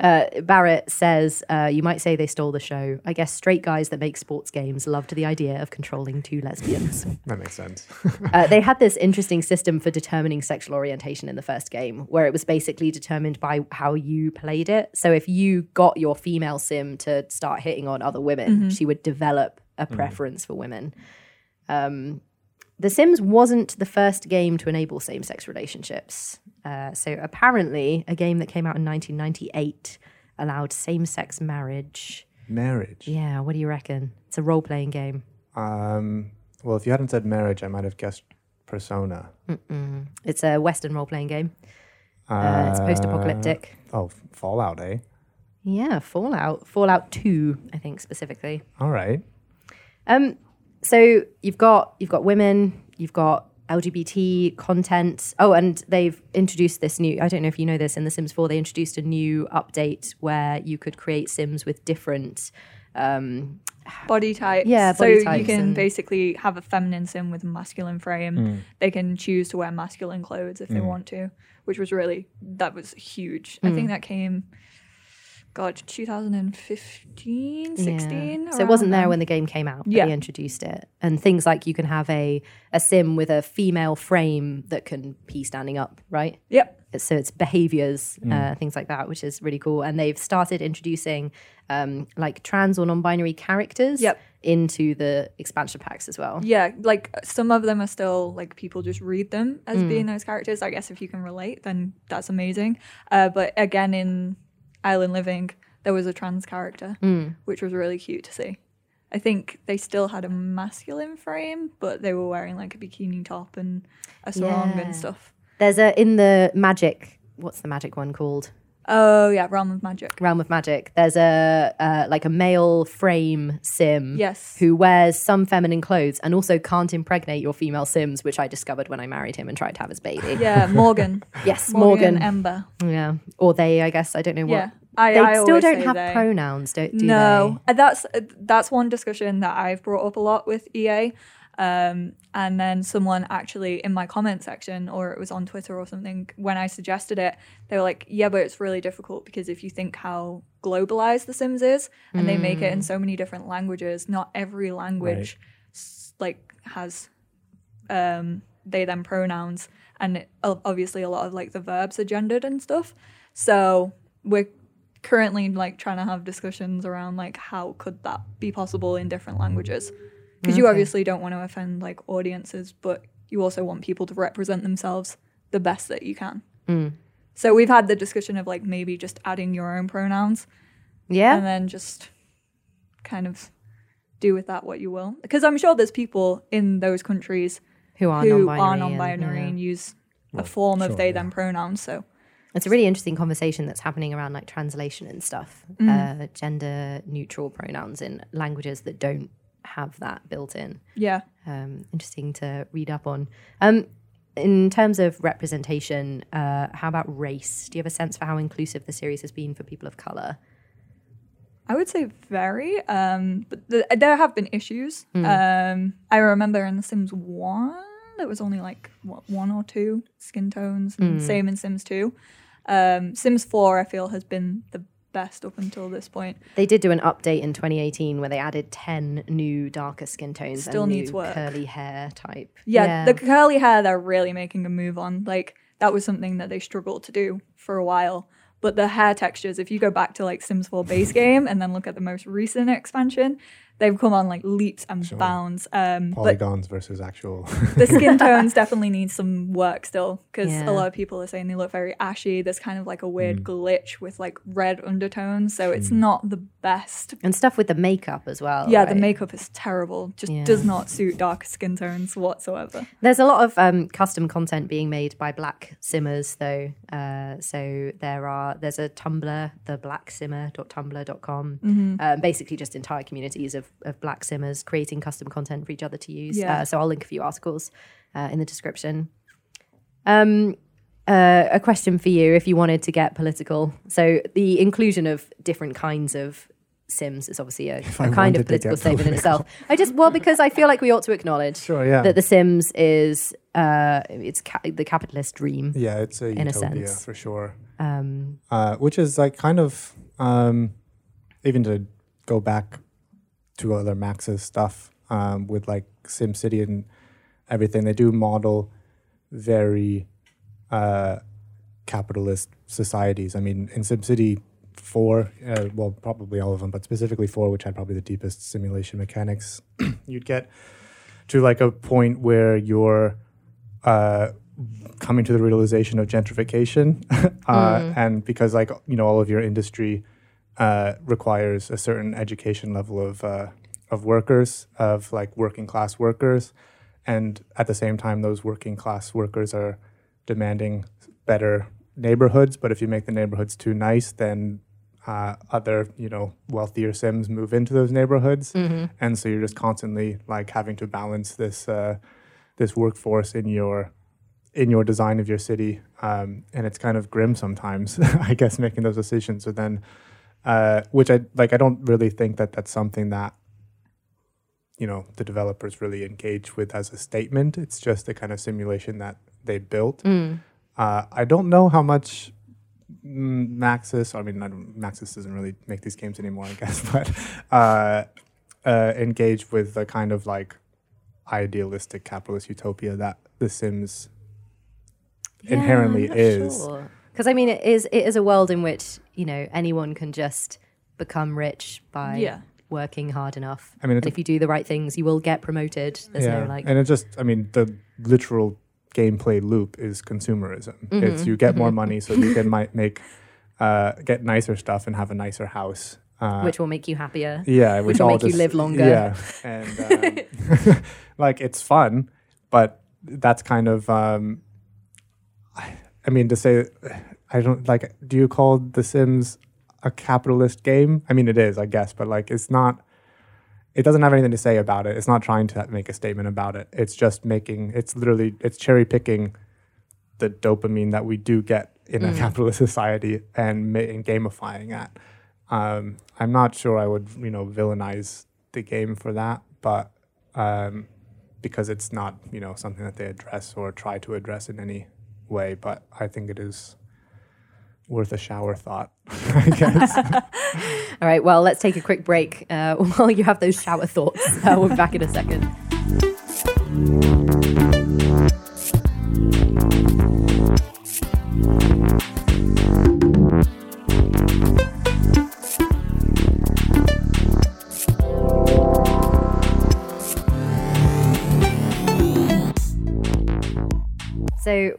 Uh, Barrett says, uh, you might say they stole the show. I guess straight guys that make sports games loved the idea of controlling two lesbians. That makes sense. *laughs* uh, they had this interesting system for determining sexual orientation in the first game, where it was basically determined by how you played it. So if you got your female sim to start hitting on other women, she would develop a preference for women. Um, the Sims wasn't the first game to enable same sex relationships. Uh, so apparently, a game that came out in 1998 allowed same sex marriage. marriage. Yeah, what do you reckon? It's a role playing game. Um, well, if you hadn't said marriage, I might have guessed Persona. It's a Western role playing game. Uh, it's post apocalyptic. Oh, Fallout, eh? Yeah, Fallout. Fallout 2, I think specifically. All right. Um, so you've got you've got women, you've got LGBT content. Oh, and they've introduced this new. I don't know if you know this in The Sims 4. They introduced a new update where you could create Sims with different. Um, Body types. Yeah, so body you can and- basically have a feminine sim with a masculine frame. Hmm. They can choose to wear masculine clothes if they hmm. want to, which was really that was huge. I hmm. think that came, God, 2015, 16. Yeah. So it wasn't around there then. when the game came out, but Yeah. they introduced it. And things like you can have a, a sim with a female frame that can pee standing up, right? Yep. so it's behaviors, uh, things like that, which is really cool. And they've started introducing um, like trans or non-binary characters Yep. into the expansion packs as well. Yeah, like some of them are still like people just read them as Mm. being those characters. I guess if you can relate, then that's amazing. Uh, but again, in Island Living, there was a trans character, Mm. which was really cute to see. I think they still had a masculine frame, but they were wearing like a bikini top and a sarong Yeah. and stuff. There's a in the magic. What's the magic one called? Oh yeah, Realm of Magic. Realm of Magic. There's a uh, like a male frame sim. Yes. Who wears some feminine clothes and also can't impregnate your female sims, which I discovered when I married him and tried to have his baby. Yeah, *laughs* Morgan. Yes, Morgan, Morgan. Ember. yeah, or they. I guess I don't know what. Yeah, I, they I still don't have they. pronouns, don't do no, Uh, that's uh, that's one discussion that I've brought up a lot with EA. Um, and then someone actually in my comment section, or it was on Twitter or something, when I suggested it, they were like, "Yeah, but it's really difficult because if you think how globalized The Sims is, and they make it in so many different languages, not every language s- like has um, they them pronouns, and it, obviously a lot of like the verbs are gendered and stuff. So we're currently like trying to have discussions around like how could that be possible in different languages because you obviously don't want to offend like audiences but you also want people to represent themselves the best that you can so we've had the discussion of like maybe just adding your own pronouns. Yeah. and then just kind of do with that what you will because i'm sure there's people in those countries who are who non-binary. are and- non-binary yeah. and use a form of they yeah. them pronouns so It's a really interesting conversation that's happening around like translation and stuff, uh, gender neutral pronouns in languages that don't have that built in. yeah Um, interesting to read up on. Um, in terms of representation, uh, how about race? Do you have a sense for how inclusive the series has been for people of color? I would say very, um, but th- there have been issues. Um, I remember in The Sims One, there was only like what one or two skin tones, and same in Sims Two. Um, Sims Four, I feel, has been the best up until this point. They did do an update in 2018 where they added 10 new darker skin tones Still and needs new work. curly hair type. Yeah, the curly hair they're really making a move on. Like that was something that they struggled to do for a while. But the hair textures, if you go back to like Sims 4 base *laughs* game and then look at the most recent expansion, they've come on like leaps and bounds. Um, but Polygons versus actual. *laughs* the skin *laughs* tones definitely need some work still because Yeah. a lot of people are saying they look very ashy. There's kind of like a weird Mm. glitch with like red undertones, so it's not the best. and stuff with the makeup as well. yeah, the makeup is terrible. Just Yeah. does not suit dark skin tones whatsoever. There's a lot of um, custom content being made by Black Simmers, though. Uh, so there are there's a Tumblr, the blacksimmer.tumblr.com, Mm-hmm. um, basically just entire communities of, of Black Simmers creating custom content for each other to use. Yeah. Uh, so I'll link a few articles uh, in the description. Um, uh, a question for you, if you wanted to get political. So the inclusion of different kinds of Sims is obviously a kind of political statement in itself. I just well because I feel like we ought to acknowledge Sure, yeah. that The Sims is uh, it's ca- the capitalist dream. yeah, it's a in a sense. for sure. Um, uh, which is like kind of um, even to go back to other Maxis stuff um, with like SimCity and everything. They do model very uh, capitalist societies. I mean, in SimCity four, uh, well, probably all of them, but specifically four, which had probably the deepest simulation mechanics, *clears throat* you'd get to like a point where you're uh, coming to the realization of gentrification, *laughs* uh, and because like you know all of your industry uh, requires a certain education level of uh, of workers, of like working class workers, and at the same time, those working class workers are demanding better neighborhoods. But if you make the neighborhoods too nice, then uh, other you know wealthier Sims move into those neighborhoods, and so you're just constantly like having to balance this uh, this workforce in your in your design of your city, um, and it's kind of grim sometimes, *laughs* I guess, making those decisions. So then, uh, which I like, I don't really think that that's something that you know the developers really engage with as a statement. It's just the kind of simulation that they built. Uh, I don't know how much mm, Maxis. I mean, I Maxis doesn't really make these games anymore, I guess, *laughs* but uh, uh, engage with the kind of like idealistic capitalist utopia that The Sims inherently is. Because I mean, it is it is a world in which you know anyone can just become rich by Yeah. working hard enough. I mean, and if you do the right things, you will get promoted. There's no like. and it just, I mean, the literal gameplay loop is consumerism. Mm-hmm. It's you get more money so you can *laughs* might make, uh, get nicer stuff and have a nicer house. Uh, which will make you happier. yeah, *laughs* which, will all make you just- live longer. Yeah, and um, *laughs* like it's fun, but that's kind of, um, I, I mean, to say, I don't like. Do you call The Sims a capitalist game? I mean, it is, I guess, but like, it's not. It doesn't have anything to say about it. It's not trying to make a statement about it. It's just making. It's literally. It's cherry picking the dopamine that we do get in Mm. a capitalist *laughs* society and, and gamifying that. Um, I'm not sure I would, you know, villainize the game for that, but um, because it's not, you know, something that they address or try to address in any way. But I think it is worth a shower thought, *laughs* I *laughs* guess. All right, well, let's take a quick break uh, *laughs* while you have those shower thoughts. Uh, we'll be back in a second.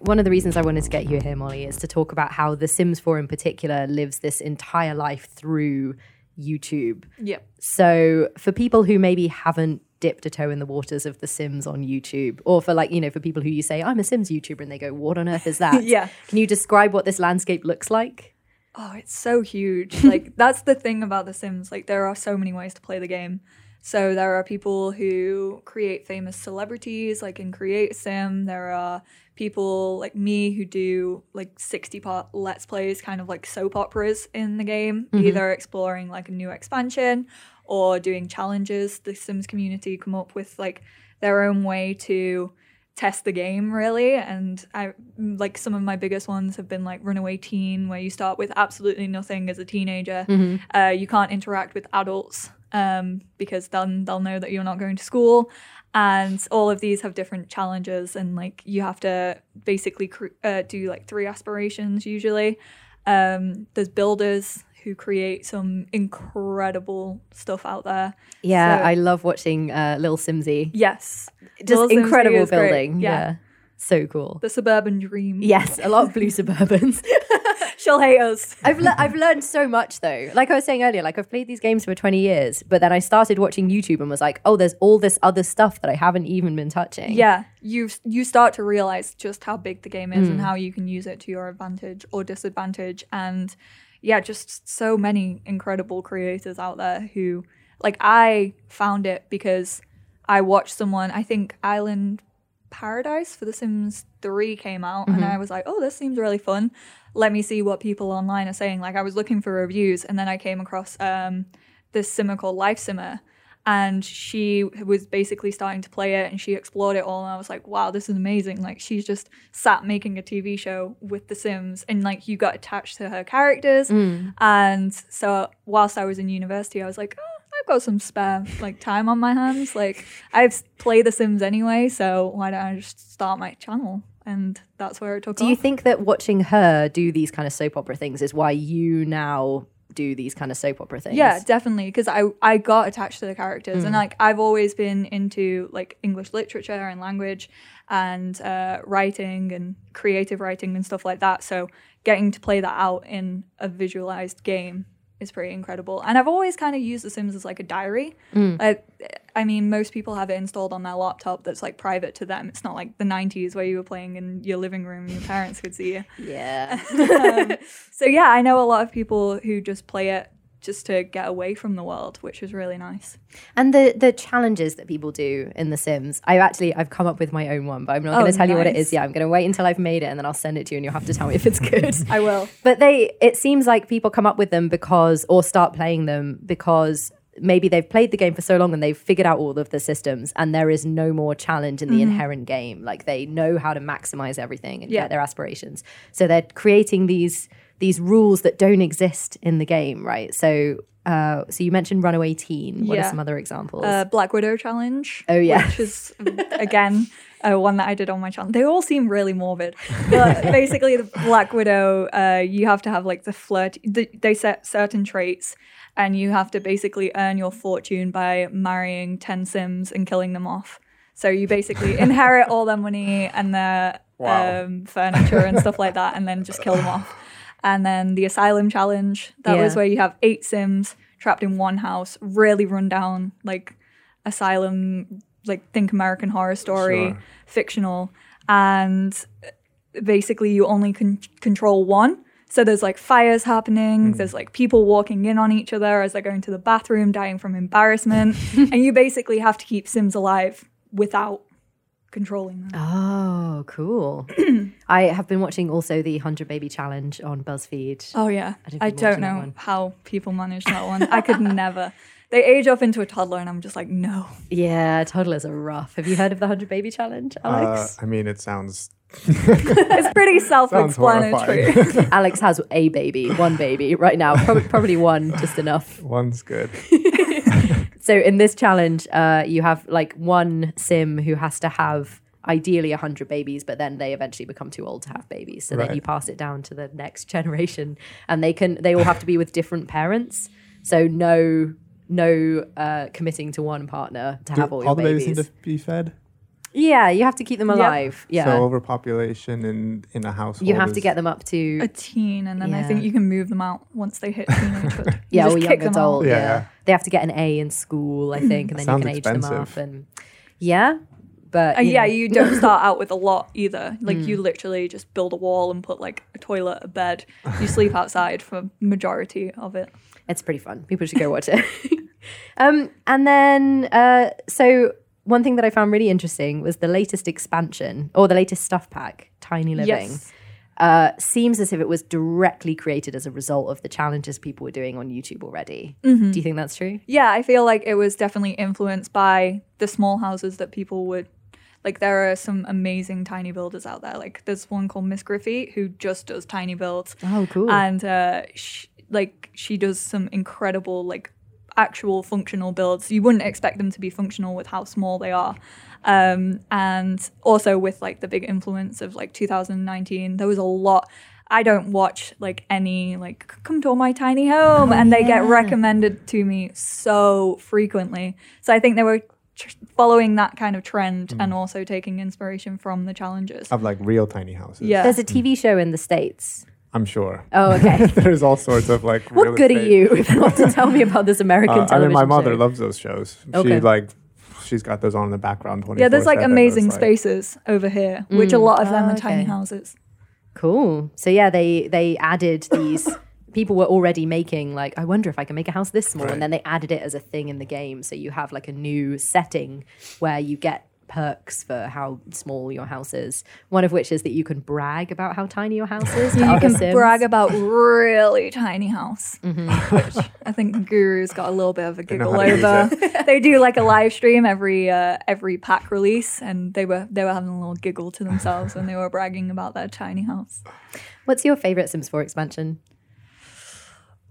One of the reasons I wanted to get you here, Molly, is to talk about how The Sims 4 in particular lives this entire life through YouTube. Yep. So, for people who maybe haven't dipped a toe in the waters of The Sims on YouTube, or for like, you know, for people who you say, I'm a Sims YouTuber, and they go, What on earth is that? *laughs* Yeah. Can you describe what this landscape looks like? Oh, it's so huge. *laughs* like that's the thing about The Sims. Like there are so many ways to play the game. So there are people who create famous celebrities, like in Create Sim. There are people like me who do like 60 part let's plays, kind of like soap operas in the game, either exploring like a new expansion or doing challenges. The Sims community come up with like their own way to test the game really. And i like some of my biggest ones have been like runaway teen where you start with absolutely nothing as a teenager. Uh, you can't interact with adults um, because then they'll know that you're not going to school and all of these have different challenges and like you have to basically cr- uh, do like three aspirations usually um, there's builders who create some incredible stuff out there Yeah, So- I love watching uh, Little Simsy. yes Just Sims incredible building. yeah. Yeah. So cool. the suburban dream Yes, a lot of blue *laughs* suburbans. *laughs* *laughs* she'll hate us I've le- I've learned so much though. Like I was saying earlier, like I've played these games for 20 years, but then I started watching YouTube and was like, oh, there's all this other stuff that I haven't even been touching. Yeah, you you start to realize just how big the game is and mm. how you can use it to your advantage or disadvantage, and yeah, just so many incredible creators out there who, like, I found it because I watched someone. I think Island Paradise for The Sims 3 came out, and I was like, oh, this seems really fun. Let me see what people online are saying. Like, I was looking for reviews, and then I came across um, this simmer called Life Simmer. And she was basically starting to play it and she explored it all. And I was like, wow, this is amazing. Like, she's just sat making a TV show with The Sims and like you got attached to her characters. And so, whilst I was in university, I was like, oh, I've got some spare like time on my hands. Like, I've played The Sims anyway, so why don't I just start my channel? And that's where it took Do off. you think that watching her do these kind of soap opera things is why you now do these kind of soap opera things? Yeah, definitely. Because I I got attached to the characters, Mm. and like I've always been into like English literature and language, and uh, writing and creative writing and stuff like that. So getting to play that out in a visualized game is pretty incredible. And I've always kind of used The Sims as like a diary. Mm. Like, I mean, most people have it installed on their laptop that's like private to them. It's not like the '90s where you were playing in your living room and your parents could see you. Yeah. *laughs* Um, so yeah, I know a lot of people who just play it just to get away from the world, which was really nice. And the the challenges that people do in The Sims, I actually I've come up with my own one, but I'm not Oh, going to tell you what it is. nice. yet. I'm going to wait until I've made it, and then I'll send it to you, and you'll have to tell me if it's good. *laughs* I will. but they, it seems like people come up with them because, or start playing them because maybe they've played the game for so long and they've figured out all of the systems, and there is no more challenge in the mm-hmm. inherent game. Like they know how to maximize everything and Yeah. get their aspirations. So they're creating these these rules that don't exist in the game, right? So. Uh, so you mentioned Runaway Teen. What are some other examples? Uh, Black Widow challenge. Oh, yeah. which is *laughs* again uh, one that I did on my channel. They all seem really morbid, but basically the Black Widow, uh, you have to have like the flirt. The, they set certain traits, and you have to basically earn your fortune by marrying ten Sims and killing them off. So you basically *laughs* inherit all their money and their Wow. um, furniture and stuff like that, and then just kill them off. And then the asylum challenge. That was where you have eight Sims trapped in one house, really run down, like asylum, like think American Horror Story, Sure. fictional, and basically you only can control one. So there's like fires happening, hmm. there's like people walking in on each other as they're going to the bathroom, dying from embarrassment, *laughs* and you basically have to keep Sims alive without controlling them. Oh, cool. *clears throat* I have been watching also the 100 Baby Challenge on BuzzFeed. Oh yeah, didn't I don't know how people manage that one. I could *laughs* never. They age off into a toddler, and I'm just like, no. Yeah, toddlers are rough. Have you heard of the 100 Baby Challenge, Uh, Alex? I mean, it sounds *laughs* It's pretty *laughs* self-explanatory. Alex has a baby, one baby right now. Probably, probably one, just enough. one's good. So in this challenge, uh, you have like one sim who has to have ideally 100 babies, but then they eventually become too old to have babies. So then you pass it down to the next generation, and they can they all have to be with different parents. So no no uh, committing to one partner to Do have all your the babies. babies need to be fed? Yeah, you have to keep them alive. Yeah. So overpopulation in in a household. you have to is- get them up to a teen, and then I Yeah. think you can move them out once they hit teenagehood. *laughs* You yeah, just or kick young them out. adult. Yeah. Yeah. they have to get an A in school, I think, and then you Sounds can age them expensive. up. And yeah, but Uh, you yeah, know. you don't start out with a lot either. *laughs* Like you Mm. literally just build a wall and put like a toilet, a bed. You sleep outside for majority of it. It's pretty fun. People should go watch it. *laughs* um, and then, uh, so one thing that I found really interesting was the latest expansion or the latest stuff pack, Tiny Living. Yes. Uh, seems as if it was directly created as a result of the challenges people were doing on YouTube already. Mm-hmm. Do you think that's true? Yeah, I feel like it was definitely influenced by the small houses that people would like there are some amazing tiny builders out there. Like there's one called Miss Griffey who just does tiny builds. Oh, cool. And uh sh- like she does some incredible like actual functional builds. You wouldn't expect them to be functional with how small they are. Um, and also with like the big influence of like 2019, there was a lot. I don't watch like any like come to my tiny home, and they get recommended to me so frequently. So I think they were tr- following that kind of trend and also taking inspiration from the challenges. Of like real tiny houses. Yeah. There's a TV show in the States. I'm sure. Oh, okay. *laughs* There's all sorts of like. what real good are you if you want to tell me about this American Uh, I mean, my mother show? loves those shows. Okay. She like, she's got those on in the background. Yeah, there's like 24/7. It's amazing like- spaces over here, which a Mm. lot of them Oh, are tiny houses. Cool. So yeah, they they added these. people were already making like, I wonder if I can make a house this small, Right. and then they added it as a thing in the game. So you have like a new setting where you get perks for how small your house is. One of which is that you can brag about how tiny your house is. You can Sims. brag about really tiny house, Mm-hmm. which I think Guru's got a little bit of a giggle how to use over. they do like a live stream every uh, every pack release, and they were they were having a little giggle to themselves when they were bragging about their tiny house. What's your favorite Sims 4 expansion?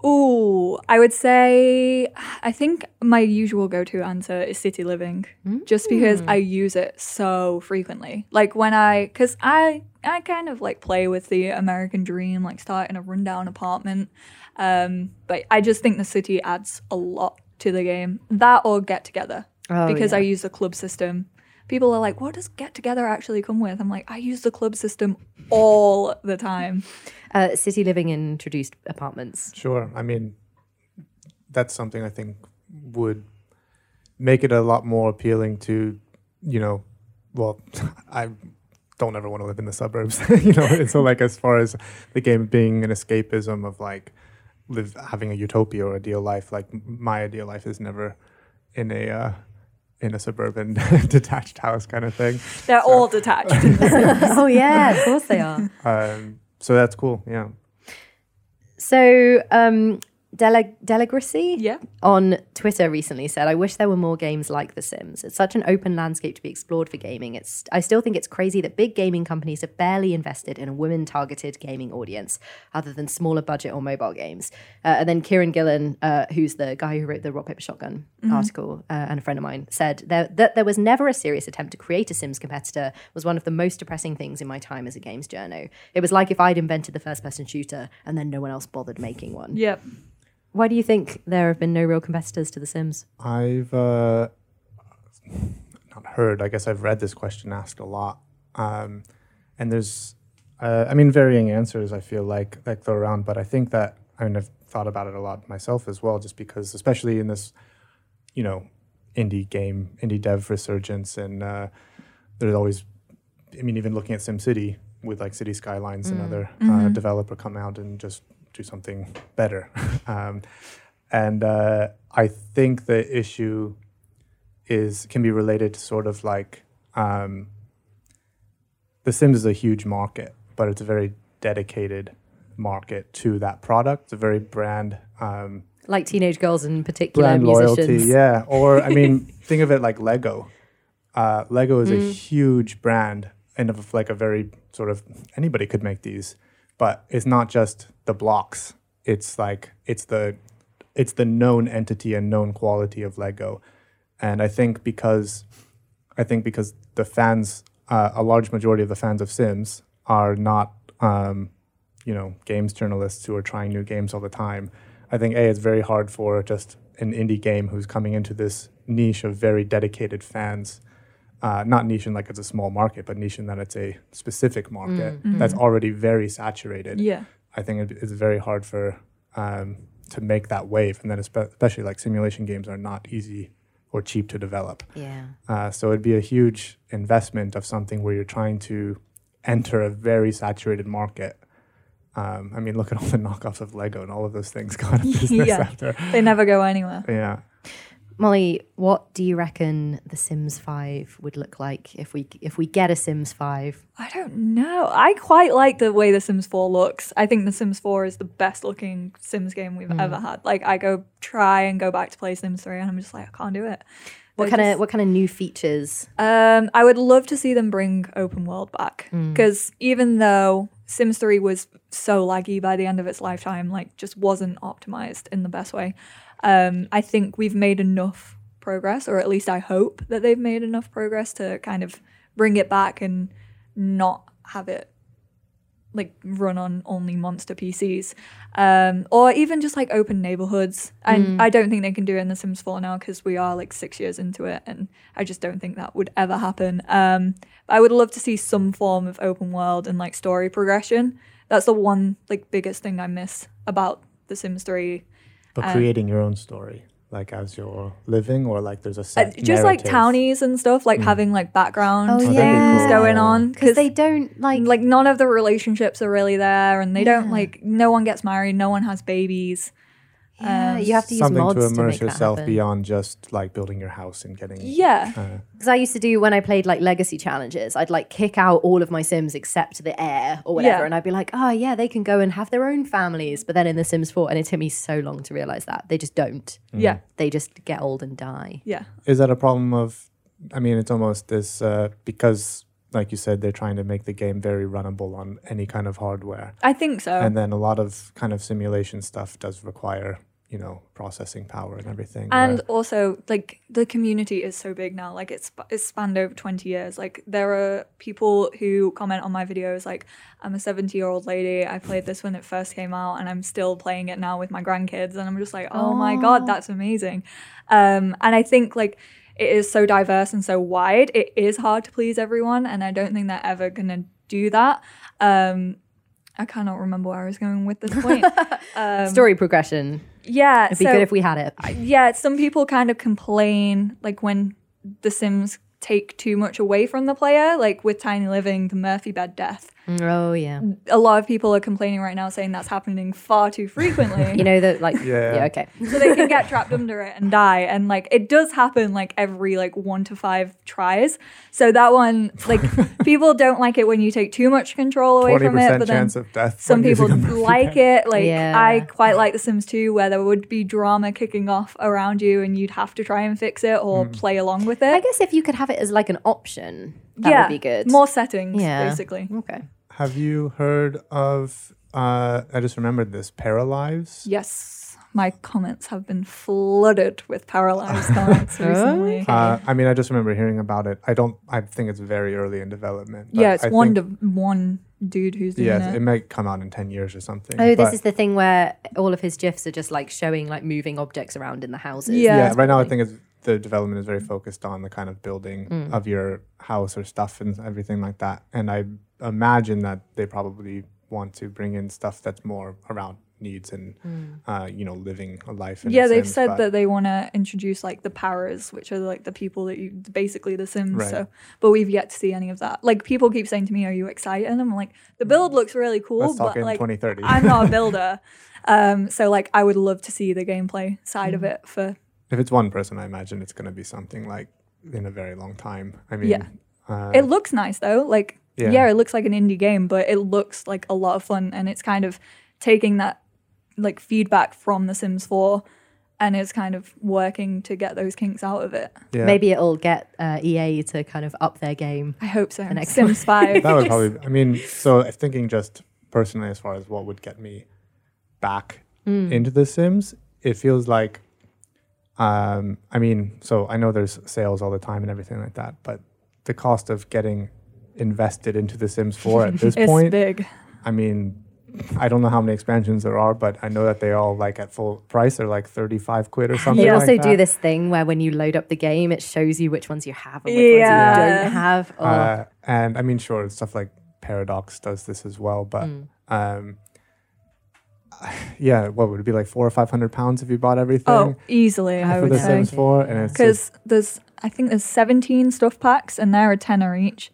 Ooh, I would say I think my usual go-to answer is city living, just because I use it so frequently. Like when I, because I I kind of like play with the American dream, like start in a rundown apartment. Um, but I just think the city adds a lot to the game. That or get together Oh, because yeah. I use the club system. People are like, "What does get together actually come with?" I'm like, I use the club system all the time. *laughs* Uh, City Living introduced apartments. Sure. I mean, that's something I think would make it a lot more appealing to, you know, well, *laughs* I don't ever want to live in the suburbs, *laughs* you know. And so, like, as far as the game being an escapism of like live having a utopia or ideal life, like my ideal life is never in a uh, in a suburban *laughs* detached house kind of thing. They're all detached. *laughs* oh yeah, of course they are. Um, so that's cool. Yeah. So, um, Delegracy yeah. on Twitter recently said, "I wish there were more games like The Sims. It's such an open landscape to be explored for gaming. It's I still think it's crazy that big gaming companies have barely invested in a women-targeted gaming audience, other than smaller budget or mobile games." Uh, and then Kieron Gillen, uh, who's the guy who wrote the Rock Paper Shotgun article, uh, and a friend of mine, said there, that there was never a serious attempt to create a Sims competitor. Was one of the most depressing things in my time as a games journo. It was like if I'd invented the first-person shooter and then no one else bothered making one. Yep. Why do you think there have been no real competitors to The Sims? I've uh, not heard. I guess I've read this question asked a lot, um, and there's, uh, I mean, varying answers. I feel like like throw around, but I think that I mean I've thought about it a lot myself as well, just because, especially in this, you know, indie game, indie dev resurgence, and uh, there's always, I mean, even looking at SimCity with like City Skylines, another uh, developer come out and just do something better. *laughs* um, and uh, I think the issue is can be related to sort of like um, The Sims is a huge market, but it's a very dedicated market to that product. It's a very brand um, Like teenage girls in particular, brand musicians. loyalty. Yeah, or I mean, *laughs* think of it like Lego. Uh, Lego is a huge brand and of like a very sort of anybody could make these, but it's not just the blocks. It's like it's the it's the known entity and known quality of Lego, and I think because I think because the fans, uh, a large majority of the fans of Sims are not, um, you know, games journalists who are trying new games all the time. I think a it's very hard for just an indie game who's coming into this niche of very dedicated fans. Uh, not niche in like it's a small market, but niche in that it's a specific market that's already very saturated. Yeah. I think it's very hard for um, to make that wave, and then especially like simulation games are not easy or cheap to develop. Yeah. Uh, so it'd be a huge investment of something where you're trying to enter a very saturated market. Um, I mean, look at all the knockoffs of Lego and all of those things go out of business Yeah. after. They never go anywhere. Yeah, Molly, what do you reckon The Sims 5 would look like if we if we get a Sims 5? I don't know. I quite like the way The Sims 4 looks. I think The Sims 4 is the best looking Sims game we've hmm. ever had. Like I go try and go back to play Sims 3 and I'm just like I can't do it. What kind of what kind of new features? Um, I would love to see them bring open world back because even though Sims 3 was so laggy by the end of its lifetime, like just wasn't optimized in the best way, um, I think we've made enough progress, or at least I hope that they've made enough progress to kind of bring it back and not have it like run on only monster PCs, um, or even just like open neighborhoods. And I don't think they can do it in The Sims 4 now because we are like six years into it, and I just don't think that would ever happen. Um, I would love to see some form of open world and like story progression. That's the one like biggest thing I miss about The Sims 3. But Uh, creating your own story, like as you're living, or like there's a Uh, set just like townies and stuff, like having like background Oh, things yeah. going on. Because they don't like like none of the relationships are really there and they don't like no one gets married no one has babies yeah, um, you have to use something mods to to, immerse make yourself happen. beyond just like building your house and getting. yeah Uh, Because I used to do when I played like legacy challenges, I'd like kick out all of my Sims except the heir or whatever, Yeah. and I'd be like, oh yeah, they can go and have their own families. But then in The Sims 4, and it took me so long to realize that they just don't. yeah They just get old and die. yeah is that a problem of? I mean, it's almost this uh, because, like you said, they're trying to make the game very runnable on any kind of hardware, i think so and then a lot of kind of simulation stuff does require you know processing power and everything. and where- also like the community is so big now like it's it's spanned over 20 years like there are people who comment on my videos like i'm a 70 year old lady i played this when it first came out and i'm still playing it now with my grandkids and i'm just like oh my god that's amazing um and i think like it is so diverse and so wide it is hard to please everyone and i don't think they're ever gonna do that um I cannot remember where I was going with this point. *laughs* um, Story progression. Yeah, It'd be so- good if we had it. yeah, some people kind of complain like when The Sims take too much away from the player, like with Tiny Living, the Murphy bed death. Oh yeah. A lot of people are complaining right now saying that's happening far too frequently. *laughs* You know that like Yeah. yeah okay. so they can get trapped under it and die. And like it does happen like every like one to five tries. So that one, like *laughs* people don't like it when you take too much control away from it. percent But then chance of death. some people like it. Like Yeah. I quite like The Sims 2, where there would be drama kicking off around you, and you'd have to try and fix it or Mm. play along with it. I guess if you could have it as like an option, that yeah, would be good. More settings, Yeah. basically. Okay. Have you heard of? Uh, I just remembered this. Paralives. Yes, my comments have been flooded with paralyzed *laughs* comments recently. Uh, I mean, I just remember hearing about it. I don't. I think it's very early in development. but yeah, it's I one think- to one dude who's doing it. Yeah, it. it might come out in ten years or something. Oh, this is the thing where all of his gifs are just like showing like moving objects around in the houses. Yeah. yeah. Right now, I think it's the development is very focused on the kind of building Mm. of your house or stuff and everything like that. And I imagine that they probably want to bring in stuff that's more around needs and uh, you know living a life. In yeah, The they've Sims, said that they want to introduce like the powers, which are like the people that you basically the Sims. Right. So, but we've yet to see any of that. Like people keep saying to me, "Are you excited?" And I'm like, "The build looks really cool, Let's but like 2030. I'm not a builder." *laughs* um, so like I would love to see the gameplay side Mm. of it for if it's one person, I imagine it's going to be something like in a very long time. I mean, Yeah. uh, It looks nice though. Like Yeah. yeah. it looks like an indie game, but it looks like a lot of fun and it's kind of taking that like feedback from The Sims 4 and it's kind of working to get those kinks out of it. yeah. Maybe it'll get uh, EA to kind of up their game. I hope so. next Sims *laughs* 5. that would probably. I mean, so thinking just personally, as far as what would get me back Hmm. into The Sims, it feels like. Um, I mean, so I know there's sales all the time and everything like that, but the cost of getting invested into The Sims 4 at this *laughs* it's point, big. I mean, I don't know how many expansions there are, but I know that they all like at full price are like 35 quid or something. They like also do that. this thing where when you load up the game, it shows you which ones you have and which Yeah. ones you don't have. Oh, Uh, and I mean, sure, stuff like Paradox does this as well, but Mm. um, *sighs* yeah, what would it be like four or five hundred pounds if you bought everything Oh, easily, I for would The say. Sims Four? And it's Because there's, I think there's 17 stuff packs and they're a tenner each.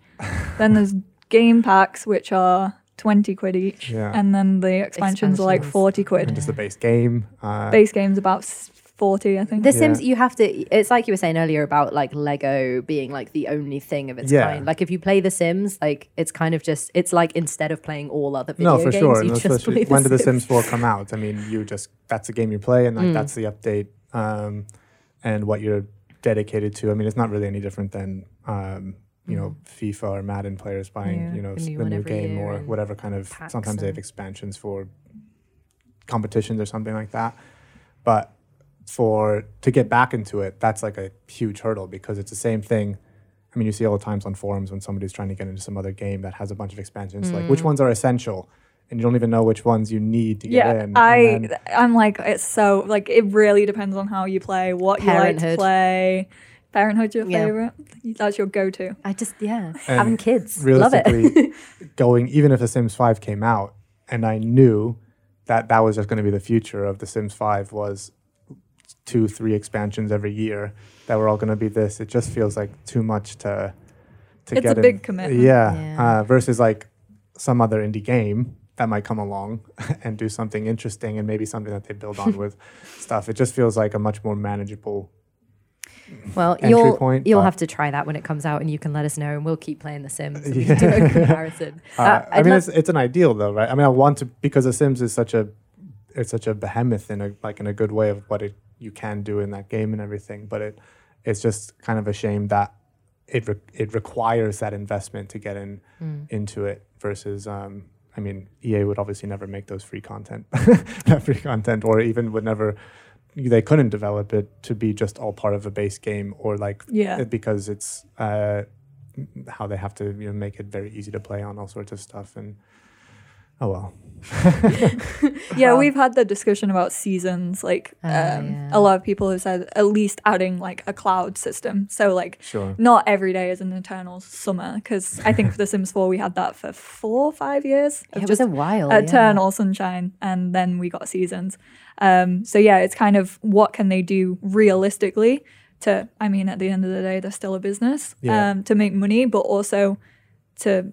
Then there's game packs, which are 20 quid each. Yeah. And then the expansions are like Expansions. 40 and quid. just the base game. Uh, Base game's about s- 40, I think. The Yeah. Sims, you have to. It's like you were saying earlier about like Lego being like the only thing of its Yeah. kind. Like if you play The Sims, like it's kind of just. It's like instead of playing all other video no, for games, sure. you And just especially play when did The Sims. Sims 4 come out? I mean, you just that's the game you play, Mm. and like that's the update, um, and what you're dedicated to. I mean, it's not really any different than um, you know FIFA or Madden players buying Mm. Yeah, you know the new the new game or whatever kind of. Sometimes they have expansions for competitions or something like that, but for to get back into it, that's like a huge hurdle because it's the same thing. I mean, you see all the times on forums when somebody's trying to get into some other game that has a bunch of expansions. Like, Mm. which ones are essential, and you don't even know which ones you need to get yeah, in. and I then- I'm like it's so like it really depends on how you play, what you like to play. Parenthood your Yeah. favorite? That's your go-to. I just yeah, And having kids, love it. realistically, *laughs* going even if The Sims Five came out, and I knew that that was just going to be the future of The Sims Five was two, three expansions every year that were all going to be this. It just feels like too much to to It's a get. in- big commitment. Yeah, Yeah. Uh, versus like some other indie game that might come along *laughs* and do something interesting and maybe something that they build on *laughs* with stuff. It just feels like a much more manageable. Well, entry you'll point, you'll but- have to try that when it comes out, and you can let us know, and we'll keep playing The Sims. Yeah. do a *laughs* comparison. Uh, Uh, I mean, it's it's an ideal though, right? I mean, I want to because The Sims is such a it's such a behemoth in a like in a good way of what it you can do in that game and everything. But it it's just kind of a shame that it re- it requires that investment to get in Mm. into it versus. Um, I mean, EA would obviously never make those free content, *laughs* that free content, or even would never. They couldn't develop it to be just all part of a base game, or like Yeah. it- because it's uh, how they have to you know make it very easy to play on all sorts of stuff and oh well *laughs* Yeah, Well- we've had the discussion about seasons. Like, Oh, um, yeah. a lot of people have said at least adding like a cloud system. So like, sure not every day is an eternal summer. Because I think for *laughs* The Sims 4 we had that for four or five years. of It was just a while. yeah. eternal sunshine, and then we got seasons. Um, so yeah, it's kind of what can they do realistically to? I mean, at the end of the day, they're still a business Yeah. um, to make money, but also to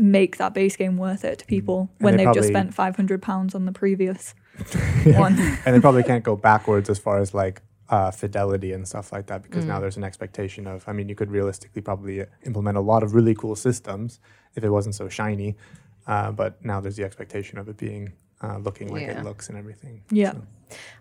make that base game worth it to people And when they they've just spent five hundred pounds on the previous *laughs* one. and they probably can't go *laughs* backwards as far as like uh, fidelity and stuff like that because now Mm. there's an expectation of i mean you could realistically probably implement a lot of really cool systems if it wasn't so shiny uh, but now there's the expectation of it being uh, looking like Yeah. it looks and everything Yeah. So,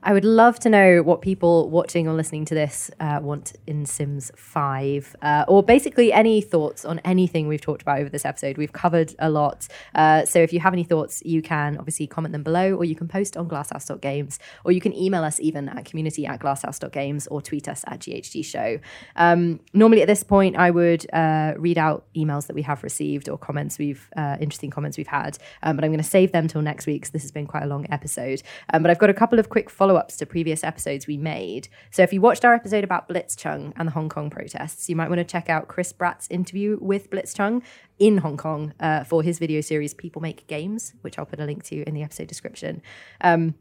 I would love to know what people watching or listening to this uh, want in Sims 5, uh, or basically any thoughts on anything we've talked about over this episode. We've covered a lot. Uh, so if you have any thoughts, you can obviously comment them below, or you can post on glasshouse.games, or you can email us even at community at glasshouse.games, or tweet us at GHG Show. Um, normally at this point, I would uh, read out emails that we have received or comments we've, uh, interesting comments we've had, um, but I'm going to save them till next week because this has been quite a long episode. Um, but I've got a couple of quick follow ups to previous episodes we made. So if you watched our episode about Blitzchung and the Hong Kong protests, you might want to check out Chris Bratt's interview with Blitzchung in Hong Kong uh, for his video series People Make Games, which I'll put a link to in the episode description. Um,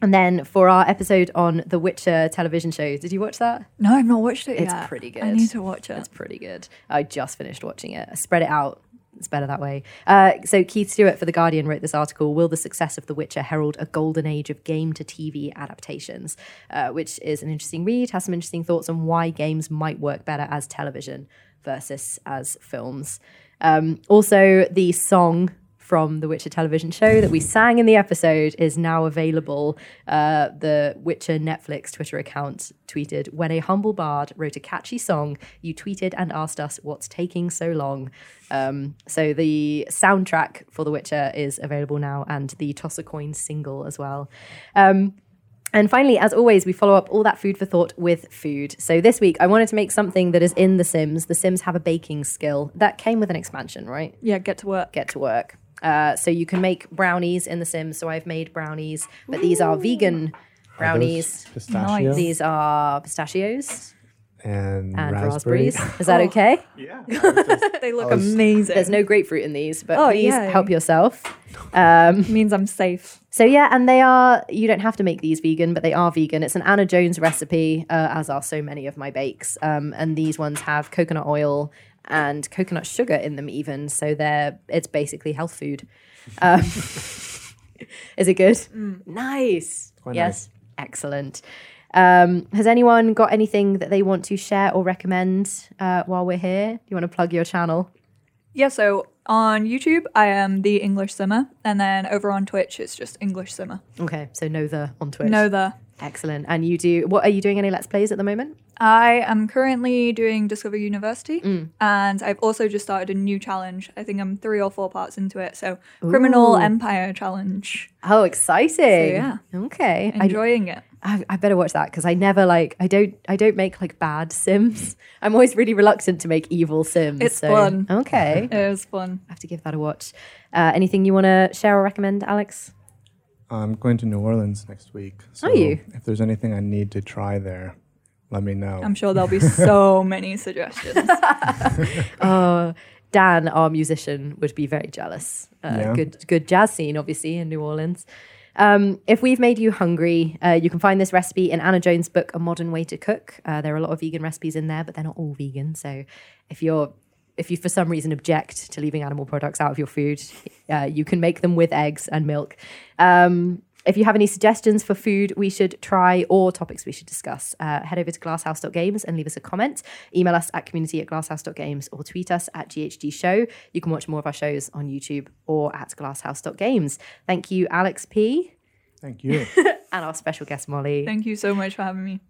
and then for our episode on the Witcher television show, did you watch that? No, I've not watched it It's yet. pretty good. I need to watch it. It's pretty good. I just finished watching it. I spread it out. It's better that way. Uh, so Keith Stuart for The Guardian wrote this article, Will the Success of The Witcher Herald a Golden Age of Game to TV Adaptations? Uh, which is an interesting read, has some interesting thoughts on why games might work better as television versus as films. Um, also, the song from the Witcher television show that we sang in the episode is now available. Uh, the Witcher Netflix Twitter account tweeted, When a humble bard wrote a catchy song, you tweeted and asked us what's taking so long. Um, so the soundtrack for The Witcher is available now and the Toss a Coin single as well. Um, and finally, as always, we follow up all that food for thought with food. So this week, I wanted to make something that is in The Sims. The Sims have a baking skill that came with an expansion, right? yeah, get to work. get to work. Uh, so you can make brownies in The Sims. So I've made brownies, but these are vegan brownies. pistachio Nice. These are pistachios and, and raspberry. raspberries. *laughs* Is that Oh. okay? yeah *laughs* They look was- amazing. There's no grapefruit in these, but Oh, please yay. help yourself. *laughs* Um, means I'm safe. so yeah, and they are. You don't have to make these vegan, but they are vegan. It's an Anna Jones recipe, uh, as are so many of my bakes. Um, and these ones have coconut oil and coconut sugar in them, even. So they're. It's basically health food. Um, *laughs* is it good? Nice. Quite yes. Excellent. Um, has anyone got anything that they want to share or recommend uh, while we're here? Do you want to plug your channel? Yeah, so on YouTube, I am the English Simmer, and then over on Twitch, it's just English Simmer. Okay, so know the on Twitch. Know the. Excellent. And you do, what are you doing any Let's Plays at the moment? I am currently doing Discover University, Mm. and I've also just started a new challenge. I think I'm three or four parts into it. So, Criminal Empire Challenge. Oh, exciting. yeah. Okay. I, Enjoying it. I, I better watch that because I never like, I don't, I don't make like bad Sims. *laughs* I'm always really reluctant to make evil Sims. It's so- fun. Okay. *laughs* It was fun. I have to give that a watch. Uh, anything you want to share or recommend, Alex? I'm going to New Orleans next week. So Are you? If there's anything I need to try there, let me know. I'm sure there'll be *laughs* so many suggestions. *laughs* Oh, Dan, our musician, would be very jealous. Uh, Yeah. Good, good jazz scene, obviously, in New Orleans. Um, if we've made you hungry, uh, you can find this recipe in Anna Jones' book, A Modern Way to Cook. Uh, there are a lot of vegan recipes in there, but they're not all vegan. So if you're if you for some reason object to leaving animal products out of your food, uh, you can make them with eggs and milk. Um, if you have any suggestions for food we should try or topics we should discuss, uh, head over to glasshouse.games and leave us a comment. Email us at community at glasshouse.games or tweet us at GHG show. You can watch more of our shows on YouTube or at glasshouse.games. Thank you, Alex P. Thank you. *laughs* and our special guest, Molly, Thank you so much for having me.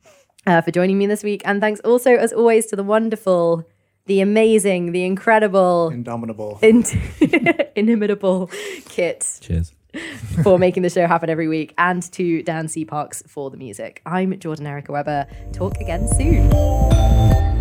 uh, for joining me this week. And thanks also, as always, to the wonderful, the amazing, the incredible, Indomitable. in- *laughs* inimitable Kit Cheers. for making the show happen every week, and to Dan C. Parks for the music. I'm Jordan Erica Webber. Talk again soon.